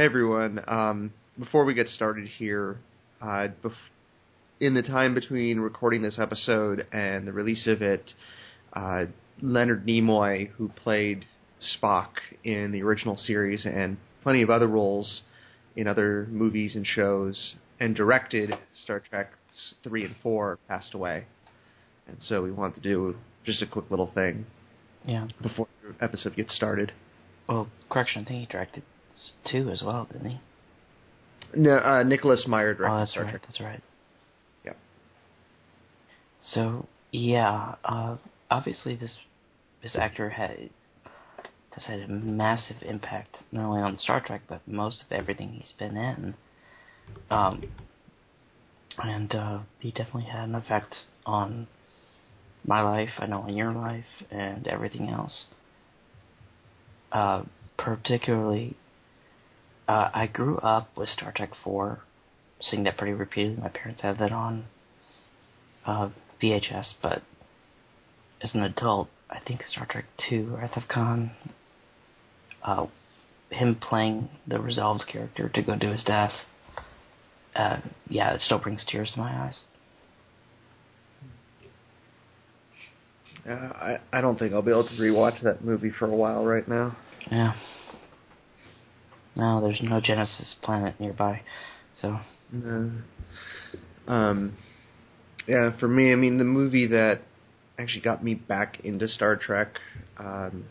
Hey everyone. Um, before we get started here, uh, bef- in the time between recording this episode and the release of it, uh, Leonard Nimoy, who played Spock in the original series and plenty of other roles in other movies and shows, and directed Star Trek three and four, passed away. And so we want to do just a quick little thing Yeah. before the episode gets started. Well, correction. I think he directed two as well, didn't he? No, uh, Nicholas Meyer directed oh, that's Star right. Trek. That's right. Yep. So yeah, uh, obviously this this actor had has had a massive impact not only on Star Trek but most of everything he's been in. Um, and uh, he definitely had an effect on my life. I know on your life and everything else. Uh, particularly, uh, I grew up with Star Trek Four, seeing that pretty repeatedly. My parents had that on uh, VHS, but as an adult, I think Star Trek Two, Wrath of Khan, uh, him playing the resolved character to go to his death, uh, yeah, it still brings tears to my eyes. Uh, I I don't think I'll be able to rewatch that movie for a while right now. Yeah. No, there's no Genesis planet nearby, so No. Um, yeah, for me, I mean, the movie that actually got me back into Star Trek, um,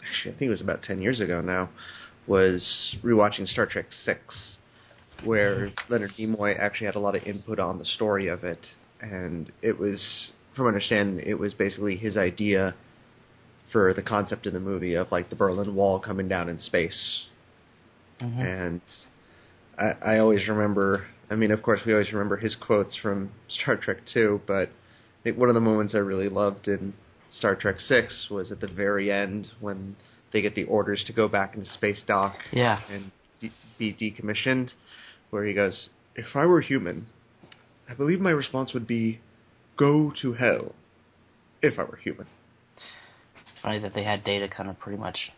actually, I think it was about 10 years ago now, was rewatching Star Trek 6, where Leonard Nimoy actually had a lot of input on the story of it. And it was, from understanding, it was basically his idea for the concept of the movie of like the Berlin Wall coming down in space mhm. and I, I always remember. I mean, of course, we always remember his quotes from Star Trek Two, but I think one of the moments I really loved in Star Trek Six was at the very end when they get the orders to go back into space dock yeah, and de- be decommissioned, where he goes, "If I were human, I believe my response would be, go to hell. If I were human." funny that they had Data kind of pretty much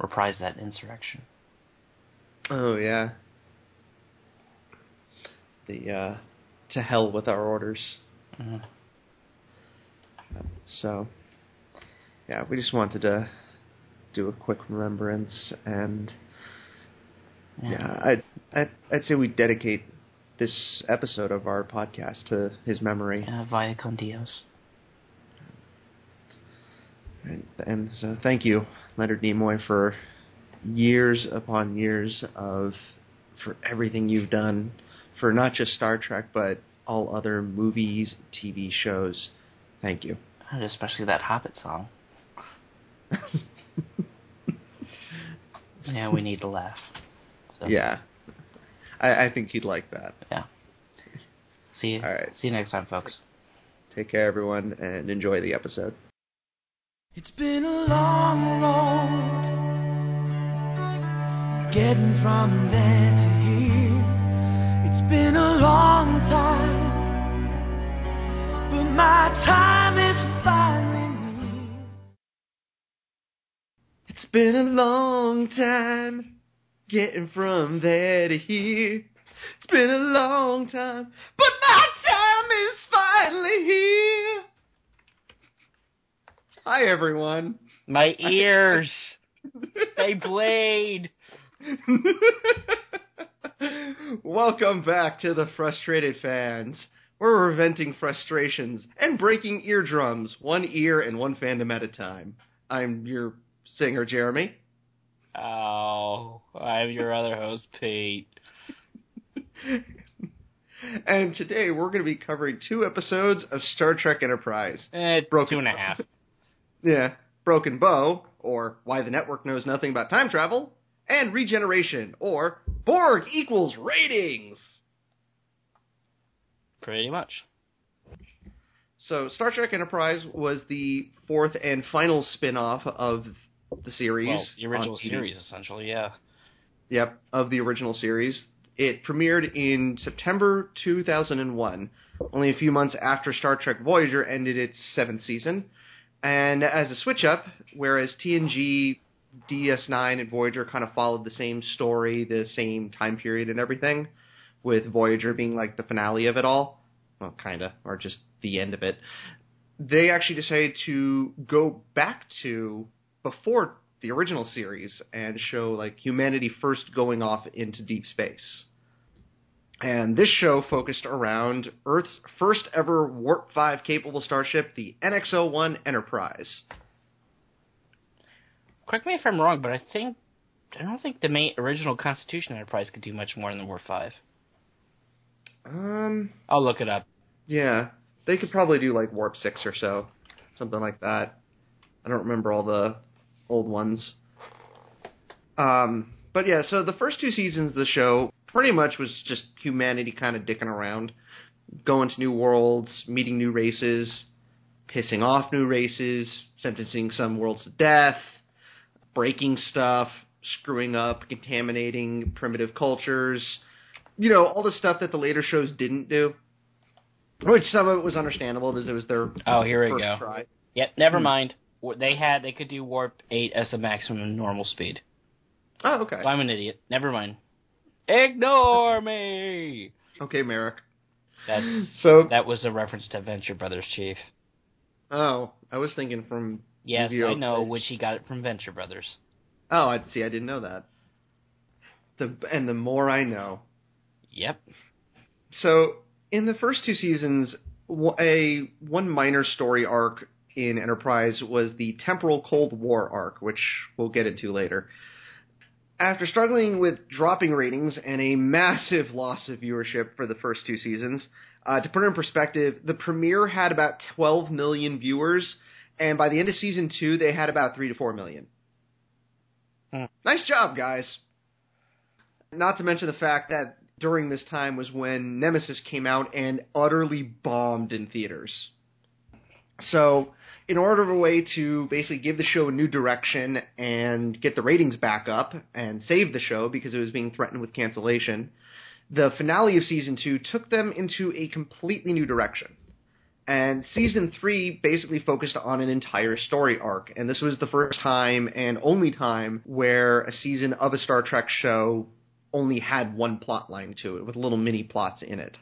reprise that insurrection. Oh yeah. The uh, to hell with our orders. hmm So, yeah, we just wanted to do a quick remembrance, and yeah, I'd, I'd I'd say we dedicate this episode of our podcast to his memory, yeah, via con Dios. and, and so thank you, Leonard Nimoy, for years upon years of for everything you've done for not just Star Trek but all other movies, TV shows. Thank you. And especially that Hobbit song. Yeah, we need to laugh. So, Yeah, I, I think he'd like that. yeah. See you. All right. See you next time, folks. Take care, everyone, and enjoy the episode. It's been a long road getting from there to here. It's been a long time, but my time is finally here. It's been a long time getting from there to here. It's been a long time, but my time is finally here. Hi, everyone. My ears. they bleed. Welcome back to the Frustrated Fans. We're venting frustrations and breaking eardrums, one ear and one fandom at a time. I'm your singer, Jeremy. Oh, I'm your other host, Pete. and today we're going to be covering two episodes of Star Trek Enterprise. Eh, Broken. two and a half. Yeah, Broken Bow, or Why the Network Knows Nothing About Time Travel, and Regeneration, or Borg equals ratings. Pretty much. So, Star Trek Enterprise was the fourth and final spin off of the series. Well, the original series, essentially, yeah. Yep, of the original series. It premiered in September 2001, only a few months after Star Trek Voyager ended its seventh season. And as a switch up, whereas TNG DS9 and Voyager kind of followed the same story, the same time period, and everything, with Voyager being like the finale of it all. Well, kinda, or just the end of it. They actually decided to go back to before the original series and show like humanity first going off into deep space. And this show focused around Earth's first ever Warp 5 capable starship, the NX 01 Enterprise. Correct me if I'm wrong, but I think I don't think the main original Constitution Enterprise could do much more than the Warp Five. Um, I'll look it up. yeah, they could probably do like Warp 6 or so, something like that. I don't remember all the old ones. Um, but yeah, so the first two seasons of the show pretty much was just humanity kind of dicking around, going to new worlds, meeting new races, pissing off new races, sentencing some worlds to death, breaking stuff, screwing up, contaminating primitive cultures. You know, all the stuff that the later shows didn't do. Which some of it was understandable because it was their Oh, here we go. try. Yep, never Hmm. mind. They had they could do warp eight as a maximum normal speed. Oh, okay. So I'm an idiot. Never mind. Ignore me. Okay, Merrick. That's So, that was a reference to Venture Brothers, Chief. oh, I was thinking from. Yes, Yu-Gi-Oh! I know which he got it from Venture Brothers. Oh, I see. I didn't know that. The and the more I know. Yep. So in the first two seasons, a one minor story arc in Enterprise was the temporal Cold War arc, which we'll get into later. After struggling with dropping ratings and a massive loss of viewership for the first two seasons, uh, to put it in perspective, the premiere had about 12 million viewers, and by the end of season two, they had about three to four million. Hmm. Nice job, guys. Not to mention the fact that during this time was when Nemesis came out and utterly bombed in theaters. So, in order of a way to basically give the show a new direction and get the ratings back up and save the show because it was being threatened with cancellation, the finale of season two took them into a completely new direction. And season three basically focused on an entire story arc, and this was the first time and only time where a season of a Star Trek show only had one plot line to it, with little mini plots in it.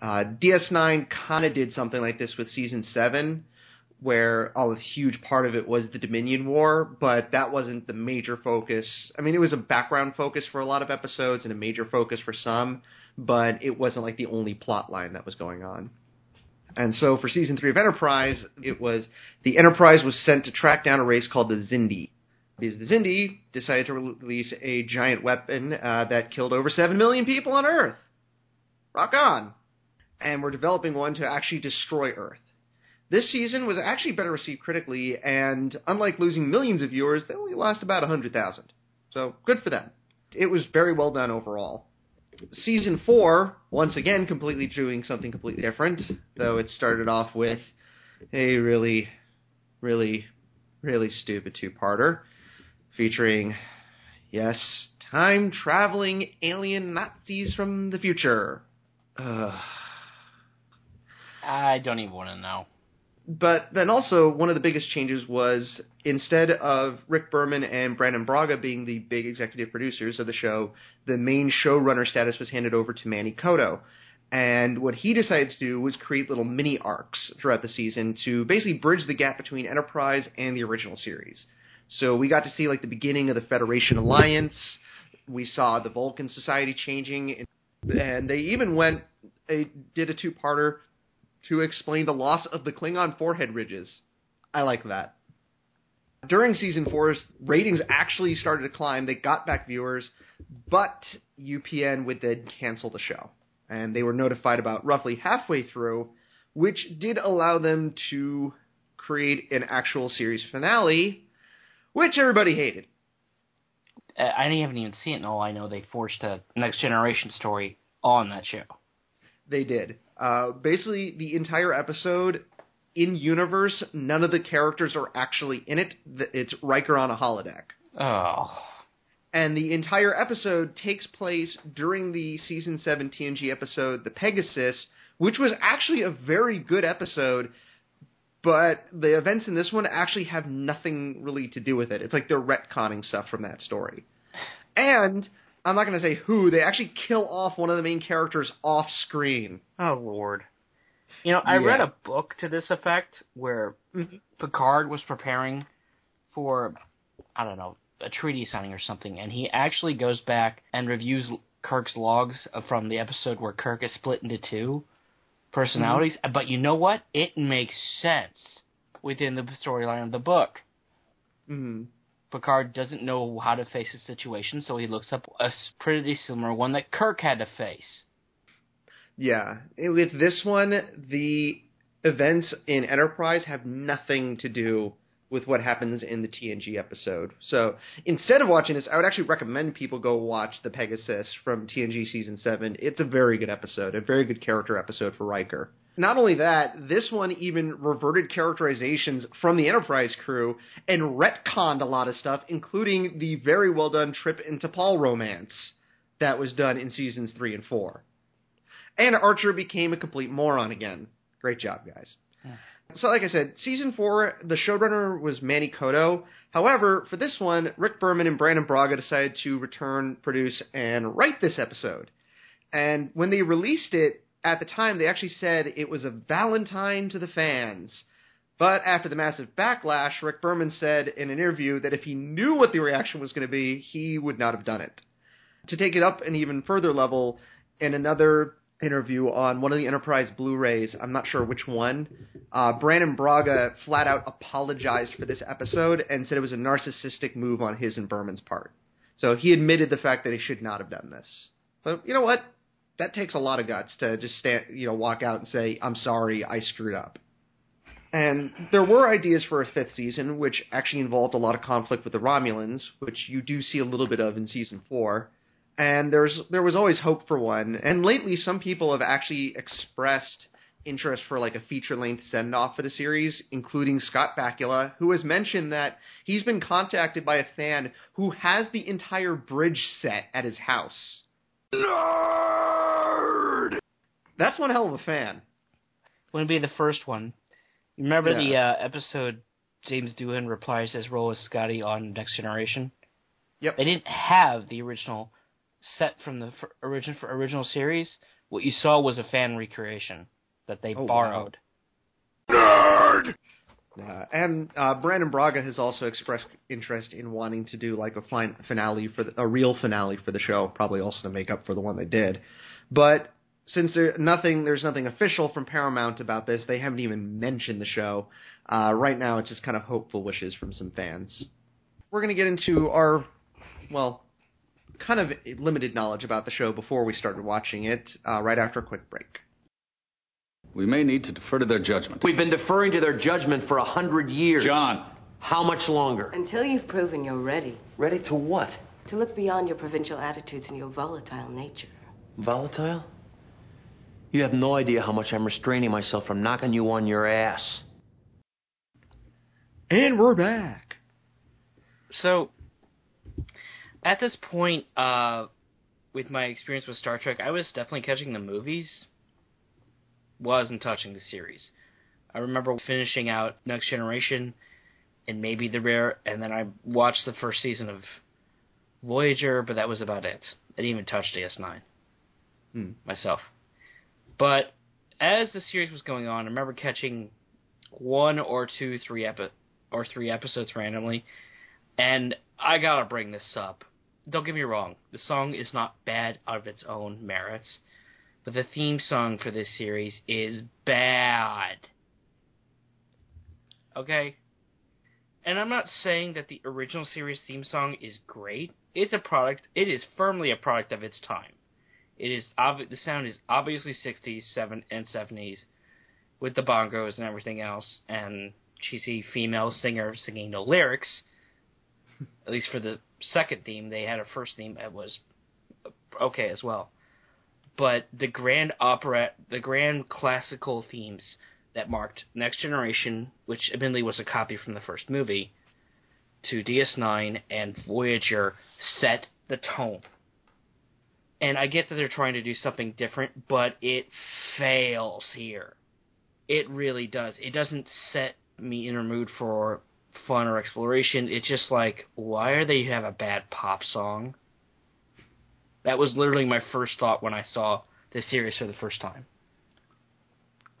Uh, DS9 kind of did something like this with season seven, where oh, a huge part of it was the Dominion War, but that wasn't the major focus. I mean, it was a background focus for a lot of episodes and a major focus for some, but it wasn't like the only plot line that was going on. And so for season three of Enterprise, it was the Enterprise was sent to track down a race called the Xindi. Because the Xindi decided to release a giant weapon uh, that killed over 7 million people on Earth. Rock on. And we're developing one to actually destroy Earth. This season was actually better received critically, and unlike losing millions of viewers, they only lost about 100,000. So good for them. It was very well done overall. Season 4, once again, completely doing something completely different, though it started off with a really, really, really stupid two parter featuring, yes, time traveling alien Nazis from the future. I don't even want to know. But then also one of the biggest changes was instead of Rick Berman and Brannon Braga being the big executive producers of the show, the main showrunner status was handed over to Manny Coto. And what he decided to do was create little mini arcs throughout the season to basically bridge the gap between Enterprise and the original series. So we got to see like the beginning of the Federation Alliance. We saw the Vulcan Society changing, and they even went they did a two-parter to explain the loss of the Klingon forehead ridges. I like that. During season four's ratings actually started to climb. They got back viewers, but UPN would then cancel the show. And they were notified about roughly halfway through, which did allow them to create an actual series finale, which everybody hated. I haven't even seen it, and all I know they forced a Next Generation story on that show. They did. Uh, basically, the entire episode in universe, none of the characters are actually in it. It's Riker on a holodeck. Oh. And the entire episode takes place during the season 7 TNG episode, The Pegasus, which was actually a very good episode, but the events in this one actually have nothing really to do with it. It's like they're retconning stuff from that story. And I'm not going to say who, they actually kill off one of the main characters off screen. Oh lord. You know, I Yeah. read a book to this effect where Mhm. Picard was preparing for I don't know, a treaty signing or something and he actually goes back and reviews Kirk's logs from the episode where Kirk is split into two personalities, but you know what? It makes sense within the storyline of the book. hmm Picard doesn't know how to face a situation, so he looks up a pretty similar one that Kirk had to face. Yeah. With this one, the events in Enterprise have nothing to do with what happens in the TNG episode. So instead of watching this, I would actually recommend people go watch the Pegasus from TNG season seven. It's a very good episode, a very good character episode for Riker. Not only that, this one even reverted characterizations from the Enterprise crew and retconned a lot of stuff, including the very well done Trip and T'Pol romance that was done in seasons three and four. And Archer became a complete moron again. Great job, guys. So, like I said, season four, the showrunner was Manny Coto. However, for this one, Rick Berman and Brannon Braga decided to return, produce, and write this episode. And when they released it, at the time, they actually said it was a Valentine to the fans. But after the massive backlash, Rick Berman said in an interview that if he knew what the reaction was going to be, he would not have done it. To take it up an even further level, in another interview on one of the Enterprise Blu-rays, I'm not sure which one, uh, Brannon Braga flat out apologized for this episode and said it was a narcissistic move on his and Berman's part. So he admitted the fact that he should not have done this. So you know what? That takes a lot of guts to just stand, you know, walk out and say, "I'm sorry, I screwed up." And there were ideas for a fifth season, which actually involved a lot of conflict with the Romulans, which you do see a little bit of in season four. And there's there was always hope for one. And lately, some people have actually expressed interest for like a feature length send off for the series, including Scott Bakula, who has mentioned that he's been contacted by a fan who has the entire bridge set at his house. Nerd! That's one hell of a fan. Wouldn't be the first one. Remember the uh, episode James Doohan replies his role as Scotty on Next Generation? Yep. They didn't have the original set from the f- origin for original series. What you saw was a fan recreation that they Oh, wow. borrowed. Nerd! Uh, and uh, Brannon Braga has also expressed interest in wanting to do like a fine finale for the, a real finale for the show, probably also to make up for the one they did. But since there nothing, there's nothing official from Paramount about this. They haven't even mentioned the show. Uh, right now, it's just kind of hopeful wishes from some fans. We're going to get into our, well, kind of limited knowledge about the show before we started watching it. Uh, right after a quick break. We may need to defer to their judgment. We've been deferring to their judgment for a hundred years. John. How much longer? Until you've proven you're ready Ready to what? to look beyond your provincial attitudes and your volatile nature. Volatile? You have no idea how much I'm restraining myself from knocking you on your ass. And we're back. So, at this point, uh, with my experience with Star Trek, I was definitely catching the movies. Wasn't touching the series. I remember finishing out Next Generation and maybe the rare, and then I watched the first season of Voyager, but that was about it. I didn't even touch DS9 Hmm. myself. But as the series was going on, I remember catching one or two, three epi- or three episodes randomly, and I gotta bring this up. Don't get me wrong, the song is not bad out of its own merits, but the theme song for this series is bad. Okay? And I'm not saying that the original series theme song is great. It's a product, it is firmly a product of its time. It is obvi- the sound is obviously 60s, 7 and 70s with the bongos and everything else and cheesy female singer singing no lyrics. At least for the second theme, they had a first theme that was okay as well. But the grand opera, the grand classical themes that marked Next Generation, which admittedly was a copy from the first movie, to DS9 and Voyager set the tone. And I get that they're trying to do something different, but it fails here. It really does. It doesn't set me in a mood for fun or exploration. It's just like, why are they have a bad pop song? That was literally my first thought when I saw this series for the first time.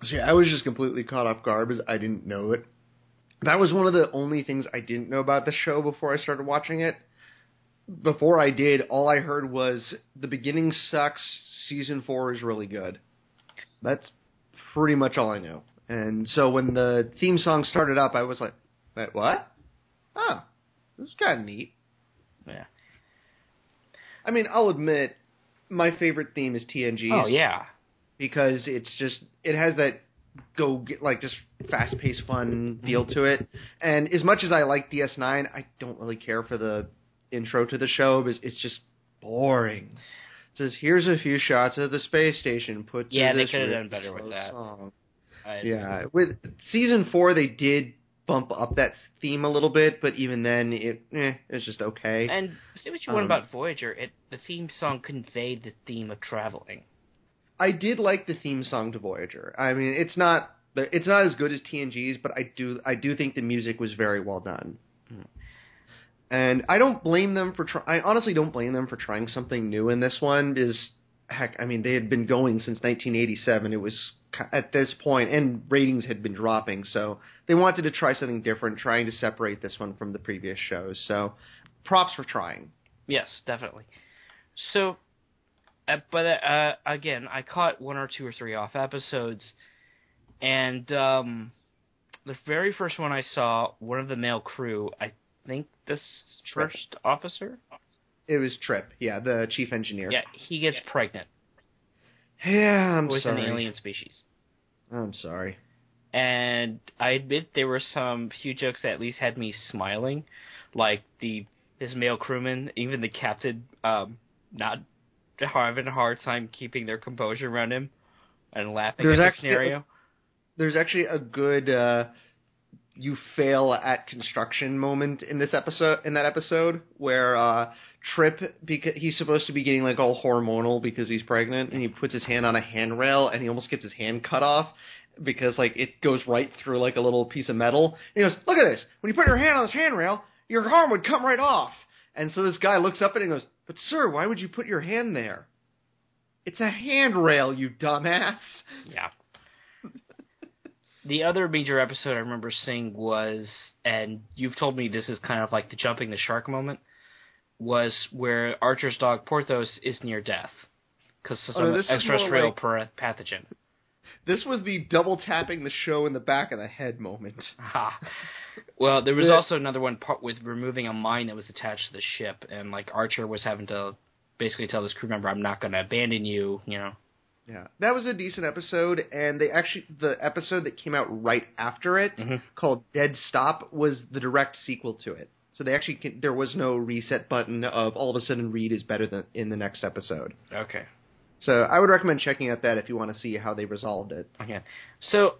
See, I was just completely caught off guard because I didn't know it. That was one of the only things I didn't know about the show before I started watching it. Before I did, all I heard was the beginning sucks, season four is really good. That's pretty much all I knew. And so when the theme song started up, I was like, Wait, what? Oh, this is kind of neat. Yeah. I mean, I'll admit, my favorite theme is TNG's. Oh yeah. because it's just it has that go get like just fast paced fun feel to it. And as much as I like DS9, I don't really care for the intro to the show because it's just boring. It says here's a few shots of the space station. Put Yeah, they could have done better with that. Yeah, with season four they did bump up that theme a little bit, but even then it eh, it's just okay. And say what you want Um, about Voyager, it the theme song conveyed the theme of traveling. I did like the theme song to Voyager. I mean, it's not it's not as good as TNG's, but I do I do think the music was very well done. And I don't blame them for try- I honestly don't blame them for trying something new in this one Is heck, I mean, they had been going since 1987. It was at this point and ratings had been dropping, so they wanted to try something different, trying to separate this one from the previous shows. So, props for trying. Yes, definitely. So, uh, but uh, again, I caught one or two or three off episodes, and um, the very first one I saw, one of the male crew, I think this Trip. first officer, It was Trip, yeah, the chief engineer. yeah, he gets pregnant yeah I'm with sorry. an alien species. I'm sorry. and I admit there were some few jokes that at least had me smiling, like the his male crewman, even the captain, um, not having a hard time keeping their composure around him and laughing There's at the actually- scenario. there's actually a good uh you fail at construction moment in this episode in that episode where uh Trip because he's supposed to be getting like all hormonal because he's pregnant and he puts his hand on a handrail and he almost gets his hand cut off because like it goes right through like a little piece of metal. And he goes, "Look at this. When you put your hand on this handrail, your arm would come right off." And so this guy looks up at it and goes, "But sir, why would you put your hand there?" It's a handrail, you dumbass. Yeah. The other major episode I remember seeing was, and you've told me this is kind of like the jumping the shark moment, was where Archer's dog Porthos is near death because of Oh, no, some this was more extraterrestrial like- pathogen. This was the double tapping the show in the back of the head moment. Well, there was also another one part with removing a mine that was attached to the ship, and like Archer was having to basically tell this crew member, "I'm not going to abandon you." You know. Yeah, that was a decent episode, and they actually the episode that came out right after it, Mhm. called Dead Stop, was the direct sequel to it. So they actually can, there was no reset button of all of a sudden Reed is better than in the next episode. Okay. So I would recommend checking out that if you want to see how they resolved it. Okay. So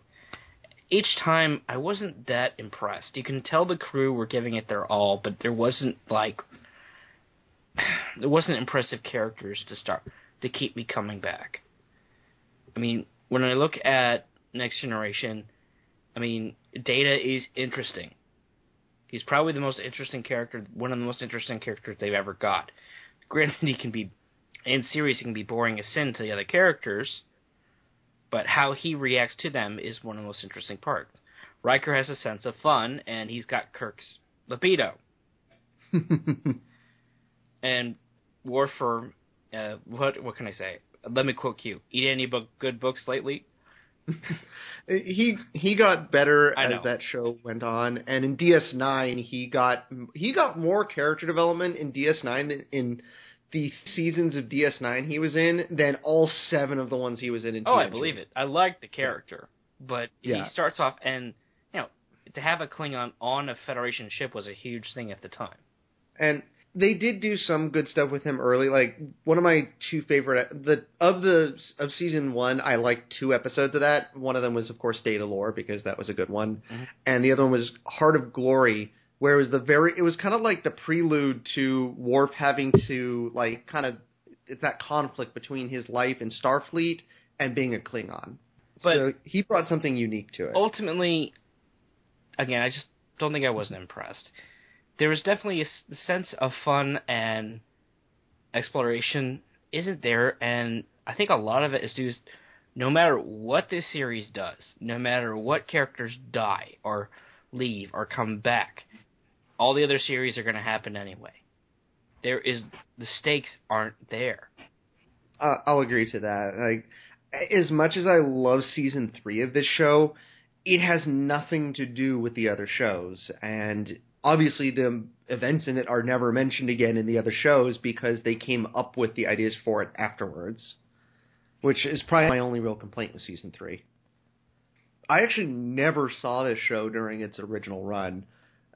each time I wasn't that impressed. You can tell the crew were giving it their all, but there wasn't like there wasn't impressive characters to start to keep me coming back. I mean, when I look at Next Generation, I mean, Data is interesting. He's probably the most interesting character, one of the most interesting characters they've ever got. Granted, he can be in series, he can be boring as sin to the other characters, but how he reacts to them is one of the most interesting parts. Riker has a sense of fun, and he's got Kirk's libido. And Warfer, uh, what what can I say? Let me quote you: "Eat any book, good books lately?" he he got better as that show went on, and in DS9 he got he got more character development in DS9 than in the seasons of DS9 he was in than all seven of the ones he was in. in Oh, I believe it. I like the character, but Yeah. he starts off, and you know, to have a Klingon on a Federation ship was a huge thing at the time. and they did do some good stuff with him early. Like one of my two favorite the of the of season one, I liked two episodes of that. One of them was of course Datalore because that was a good one, Mhm. and the other one was Heart of Glory, where it was the very it was kind of like the prelude to Worf having to like kind of it's that conflict between his life in Starfleet and being a Klingon. But- so he brought something unique to it. ultimately, again, I just don't think I wasn't impressed. There was definitely a sense of fun and exploration isn't there, and I think a lot of it is due. to No matter what this series does, no matter what characters die or leave or come back, all the other series are going to happen anyway. There is the stakes aren't there. uh, I'll agree to that. Like, as much as I love season three of this show, it has nothing to do with the other shows, and obviously the events in it are never mentioned again in the other shows because they came up with the ideas for it afterwards, which is probably my only real complaint with season three. I actually never saw this show during its original run,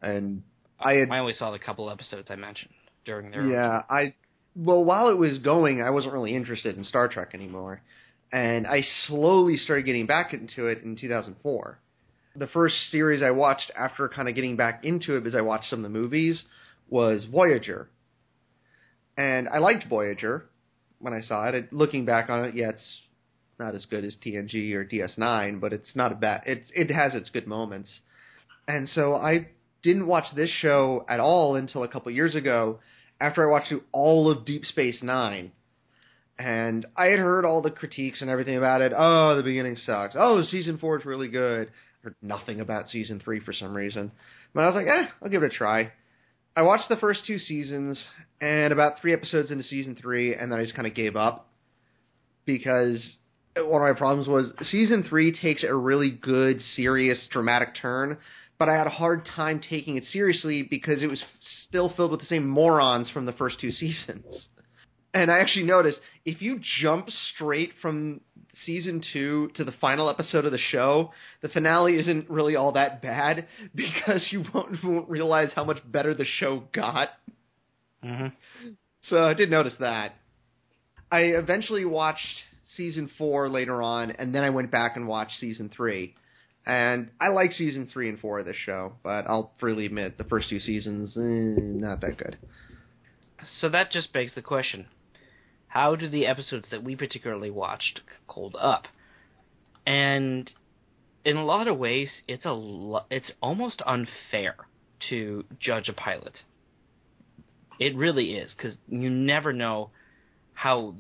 and I had I only saw the couple episodes I mentioned during their yeah, I well while it was going, I wasn't really interested in Star Trek anymore, and I slowly started getting back into it in 2004. The first series I watched after kind of getting back into it, because I watched some of the movies, was Voyager, and I liked Voyager when I saw it. it looking back on it, yeah, it's not as good as TNG or DS9, but it's not a bad. It it has its good moments, and so I didn't watch this show at all until a couple years ago after I watched all of Deep Space Nine. And I had heard all the critiques and everything about it. Oh, the beginning sucks. Oh, season four is really good. Heard nothing about season three for some reason. But I was like, eh, I'll give it a try. I watched the first two seasons and about three episodes into season three, and then I just kind of gave up because one of my problems was season three takes a really good, serious, dramatic turn, but I had a hard time taking it seriously because it was still filled with the same morons from the first two seasons. And I actually noticed if you jump straight from season two to the final episode of the show, the finale isn't really all that bad because you won't, won't realize how much better the show got. hmm So I did notice that. I eventually watched season four later on, and then I went back and watched season three. And I like season three and four of this show, but I'll freely admit the first two seasons, eh, not that good. So that just begs the question: How do the episodes that we particularly watched hold up? And in a lot of ways, it's a lo- it's almost unfair to judge a pilot. It really is because you never know how.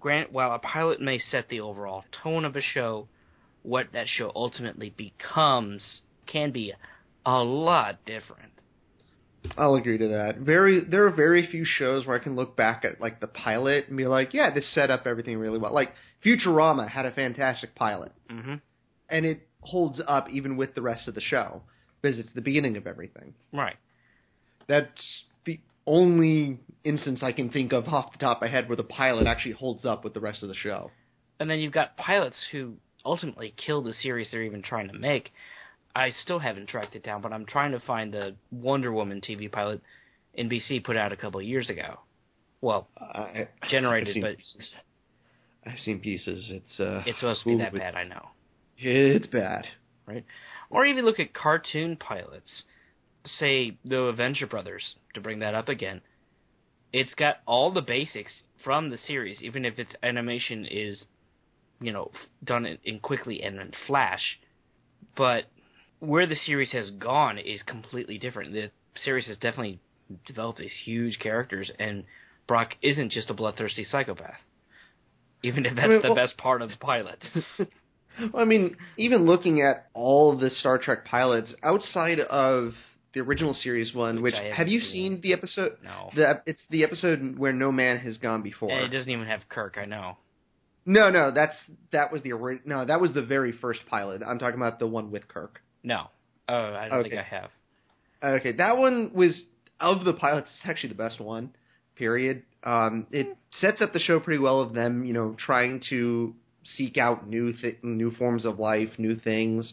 Grant, while a pilot may set the overall tone of a show, what that show ultimately becomes can be a lot different. I'll agree to that. Very, there are very few shows where I can look back at like the pilot and be like, yeah, this set up everything really well. Like Futurama had a fantastic pilot, hmm and it holds up even with the rest of the show because it's the beginning of everything. Right. That's the only instance I can think of off the top of my head where the pilot actually holds up with the rest of the show. and then you've got pilots who ultimately kill the series they're even trying to make. I still haven't tracked it down, but I'm trying to find the Wonder Woman TV pilot NBC put out a couple of years ago. Well, I, Generated, I've seen but- pieces. I've seen pieces. It's uh, it's supposed to be that bad, I know. It's bad. Right? Or even look at cartoon pilots. Say the Venture Brothers, to bring that up again. It's got all the basics from the series, even if its animation is, you know, done in, in quickly and in flash. But where the series has gone is completely different. The series has definitely developed these huge characters, and Brock isn't just a bloodthirsty psychopath. Even if that's mean, the well- best part of the pilot. Well, I mean, even looking at all of the Star Trek pilots outside of the original series one, Which which, have you seen. seen the episode? no. The it's the episode where no man has gone before. And it doesn't even have Kirk, I know. No, no, that's that was the ori- no, that was the very first pilot. I'm talking about the one with Kirk. No. Oh, I don't think I have. Okay, that one was of the pilots. It's actually the best one. Period. Um, it sets up the show pretty well of them, you know, trying to seek out new th- new forms of life, new things.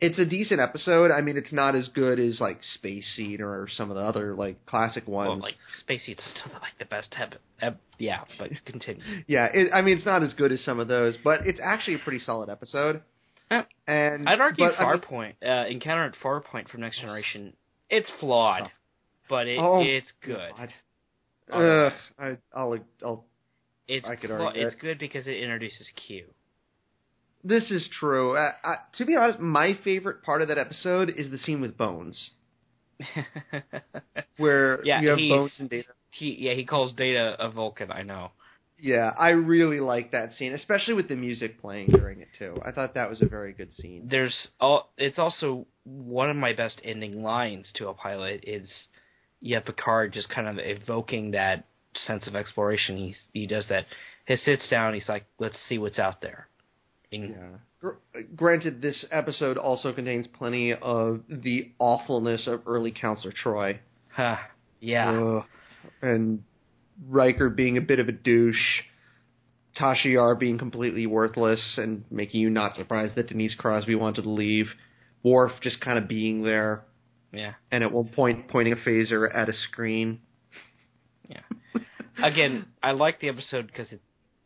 It's a decent episode. I mean, it's not as good as like Space Seed or some of the other like classic ones. Well, like Space Seed's still like the best heb- ep- yeah, but continue. yeah, it, I mean, it's not as good as some of those, but it's actually a pretty solid episode. Uh, And I'd argue but, I Farpoint, uh, Encounter at Farpoint from Next Generation, it's flawed, but it, Oh, it's good. Ugh, I, I'll, I'll It's I could flaw- argue it's good because it introduces Q. This is true. Uh, uh, to be honest, my favorite part of that episode is the scene with Bones, where Yeah, you have Bones and Data. he yeah he calls Data a Vulcan. I know. Yeah, I really like that scene, especially with the music playing during it too. I thought that was a very good scene. There's all. It's also one of my best ending lines to a pilot is yeah Picard just kind of evoking that sense of exploration. He he does that. He sits down. He's like, let's see what's out there. And Yeah. Gr- granted, this episode also contains plenty of the awfulness of early Counselor Troi. huh, yeah. Ugh. and Riker being a bit of a douche, Tasha Yar being completely worthless and making you not surprised that Denise Crosby wanted to leave, Worf just kind of being there, Yeah. and at one point pointing a phaser at a screen. Yeah. Again, I like the episode because it.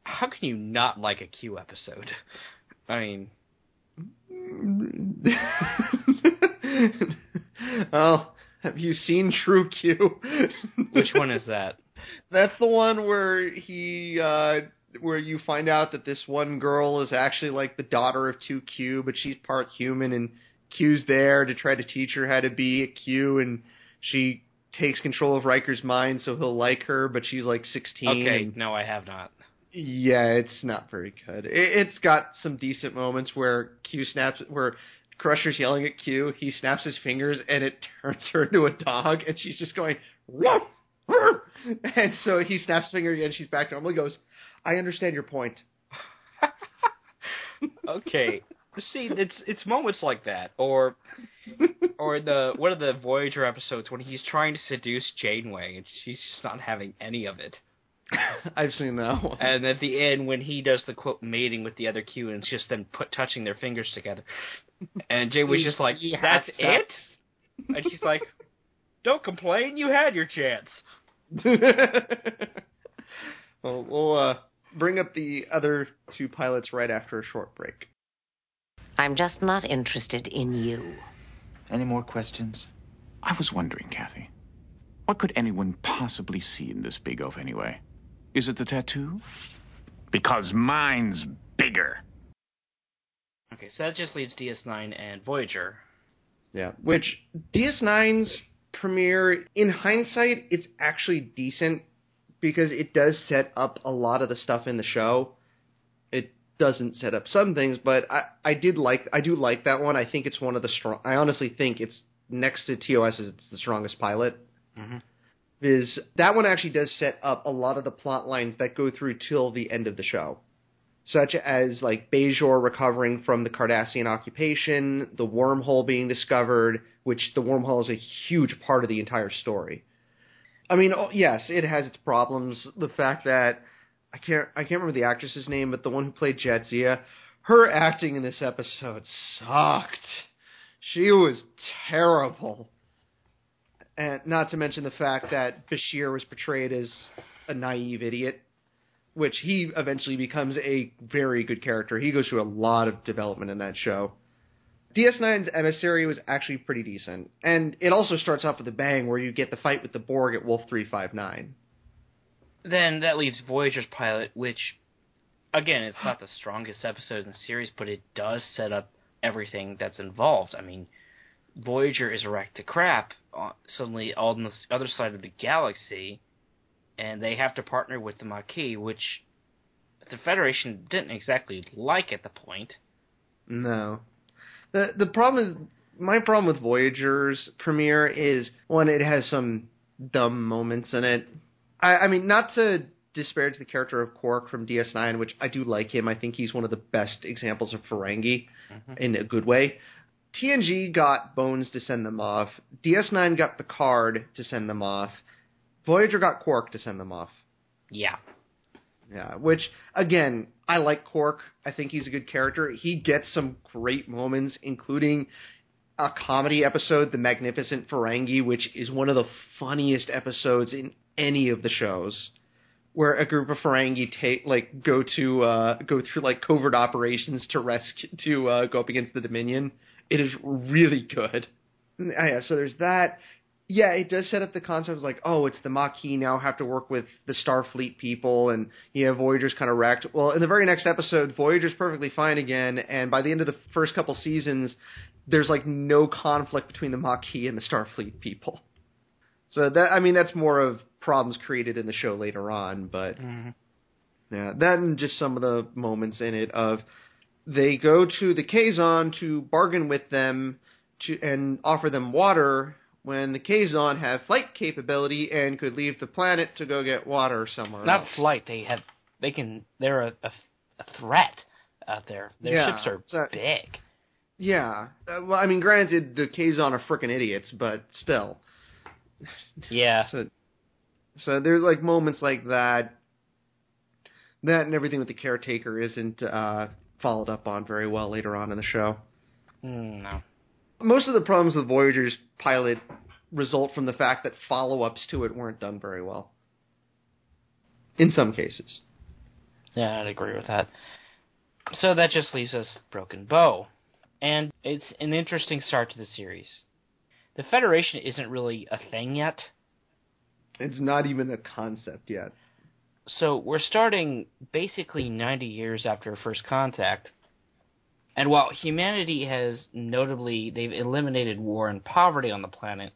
How can you not like a Q episode? I mean, well, have you seen True Q? which one is that? That's the one where he uh where you find out that this one girl is actually like the daughter of 2Q, but she's part human and Q's there to try to teach her how to be a Q and she takes control of Riker's mind so he'll like her, but she's like 16. Okay, and- no, I have not. yeah, it's not very good. It, it's got some decent moments where Q snaps, where Crusher's yelling at Q, he snaps his fingers, and it turns her into a dog, and she's just going, "Ruff, ruff." and so he snaps his finger again, she's back to normal. He goes, I understand your point. okay. See, it's it's moments like that, or or the one of the Voyager episodes when he's trying to seduce Janeway and she's just not having any of it. I've seen that one. And at the end, when he does the quote mating with the other Q, and it's just them put touching their fingers together, and Janeway's just like, "That's it," and she's like, "Don't complain, you had your chance." well, we'll uh, bring up the other two pilots right after a short break. I'm just not interested in you. Any more questions? I was wondering, Kathy. What could anyone possibly see in this big oaf anyway? Is it the tattoo? Because mine's bigger. Okay, so that just leaves DS9 and Voyager. Yeah, which DS9's premiere, in hindsight, it's actually decent because it does set up a lot of the stuff in the show. It doesn't set up some things, but I, I did like I do like that one. I think it's one of the strong. I honestly think it's next to TOS, it's the strongest pilot. Mhm. Is that one actually does set up a lot of the plot lines that go through till the end of the show such as like Bajor recovering from the Cardassian occupation, the wormhole being discovered, which the wormhole is a huge part of the entire story. I mean, oh, yes, it has its problems. The fact that I can't I can't remember the actress's name, but the one who played Jadzia, her acting in this episode sucked. She was terrible. And not to mention the fact that Bashir was portrayed as a naive idiot which he eventually becomes a very good character. He goes through a lot of development in that show. DS9's emissary was actually pretty decent, and it also starts off with a bang where you get the fight with the Borg at Wolf 359. Then that leaves Voyager's pilot, which, again, it's not the strongest episode in the series, but it does set up everything that's involved. I mean, Voyager is wrecked to crap uh, suddenly all on the other side of the galaxy, and they have to partner with the Maquis, which the Federation didn't exactly like at the point. No, the the problem is my problem with Voyager's premiere is one, it has some dumb moments in it. I, I mean, not to disparage the character of Quark from DS9, which I do like him. I think he's one of the best examples of Ferengi mm-hmm. in a good way. TNG got Bones to send them off. DS9 got Picard to send them off. Voyager got Quark to send them off. Yeah. Yeah, which again, I like Quark. I think he's a good character. He gets some great moments, including a comedy episode, The Magnificent Ferengi, which is one of the funniest episodes in any of the shows, where a group of Ferengi take like go to uh, go through like covert operations to rescue to uh, go up against the Dominion. It is really good. Ah, yeah, so there's that. Yeah, it does set up the concept of like, oh, it's the Maquis now have to work with the Starfleet people, and yeah, Voyager's kind of wrecked. Well, in the very next episode, Voyager's perfectly fine again, and by the end of the first couple seasons, there's like no conflict between the Maquis and the Starfleet people. So that I mean, that's more of problems created in the show later on, but Mhm. yeah, and just some of the moments in it of they go to the Kazon to bargain with them to and offer them water when the Kazon have flight capability and could leave the planet to go get water somewhere Not else. flight. They have. They can. They're a, a, a threat out there. Their Yeah, ships are so- big. Yeah. Uh, well, I mean, granted, the Kazon are freaking idiots, but still. Yeah. So, so there's like moments like that. That and everything with the caretaker isn't uh, followed up on very well later on in the show. Mm, no. Most of the problems with Voyager's pilot result from the fact that follow-ups to it weren't done very well. In some cases. Yeah, I'd agree with that. So that just leaves us Broken Bow. And it's an interesting start to the series. The Federation isn't really a thing yet, It's not even a concept yet. so we're starting basically 90 years after First Contact. And while humanity has notably they've eliminated war and poverty on the planet,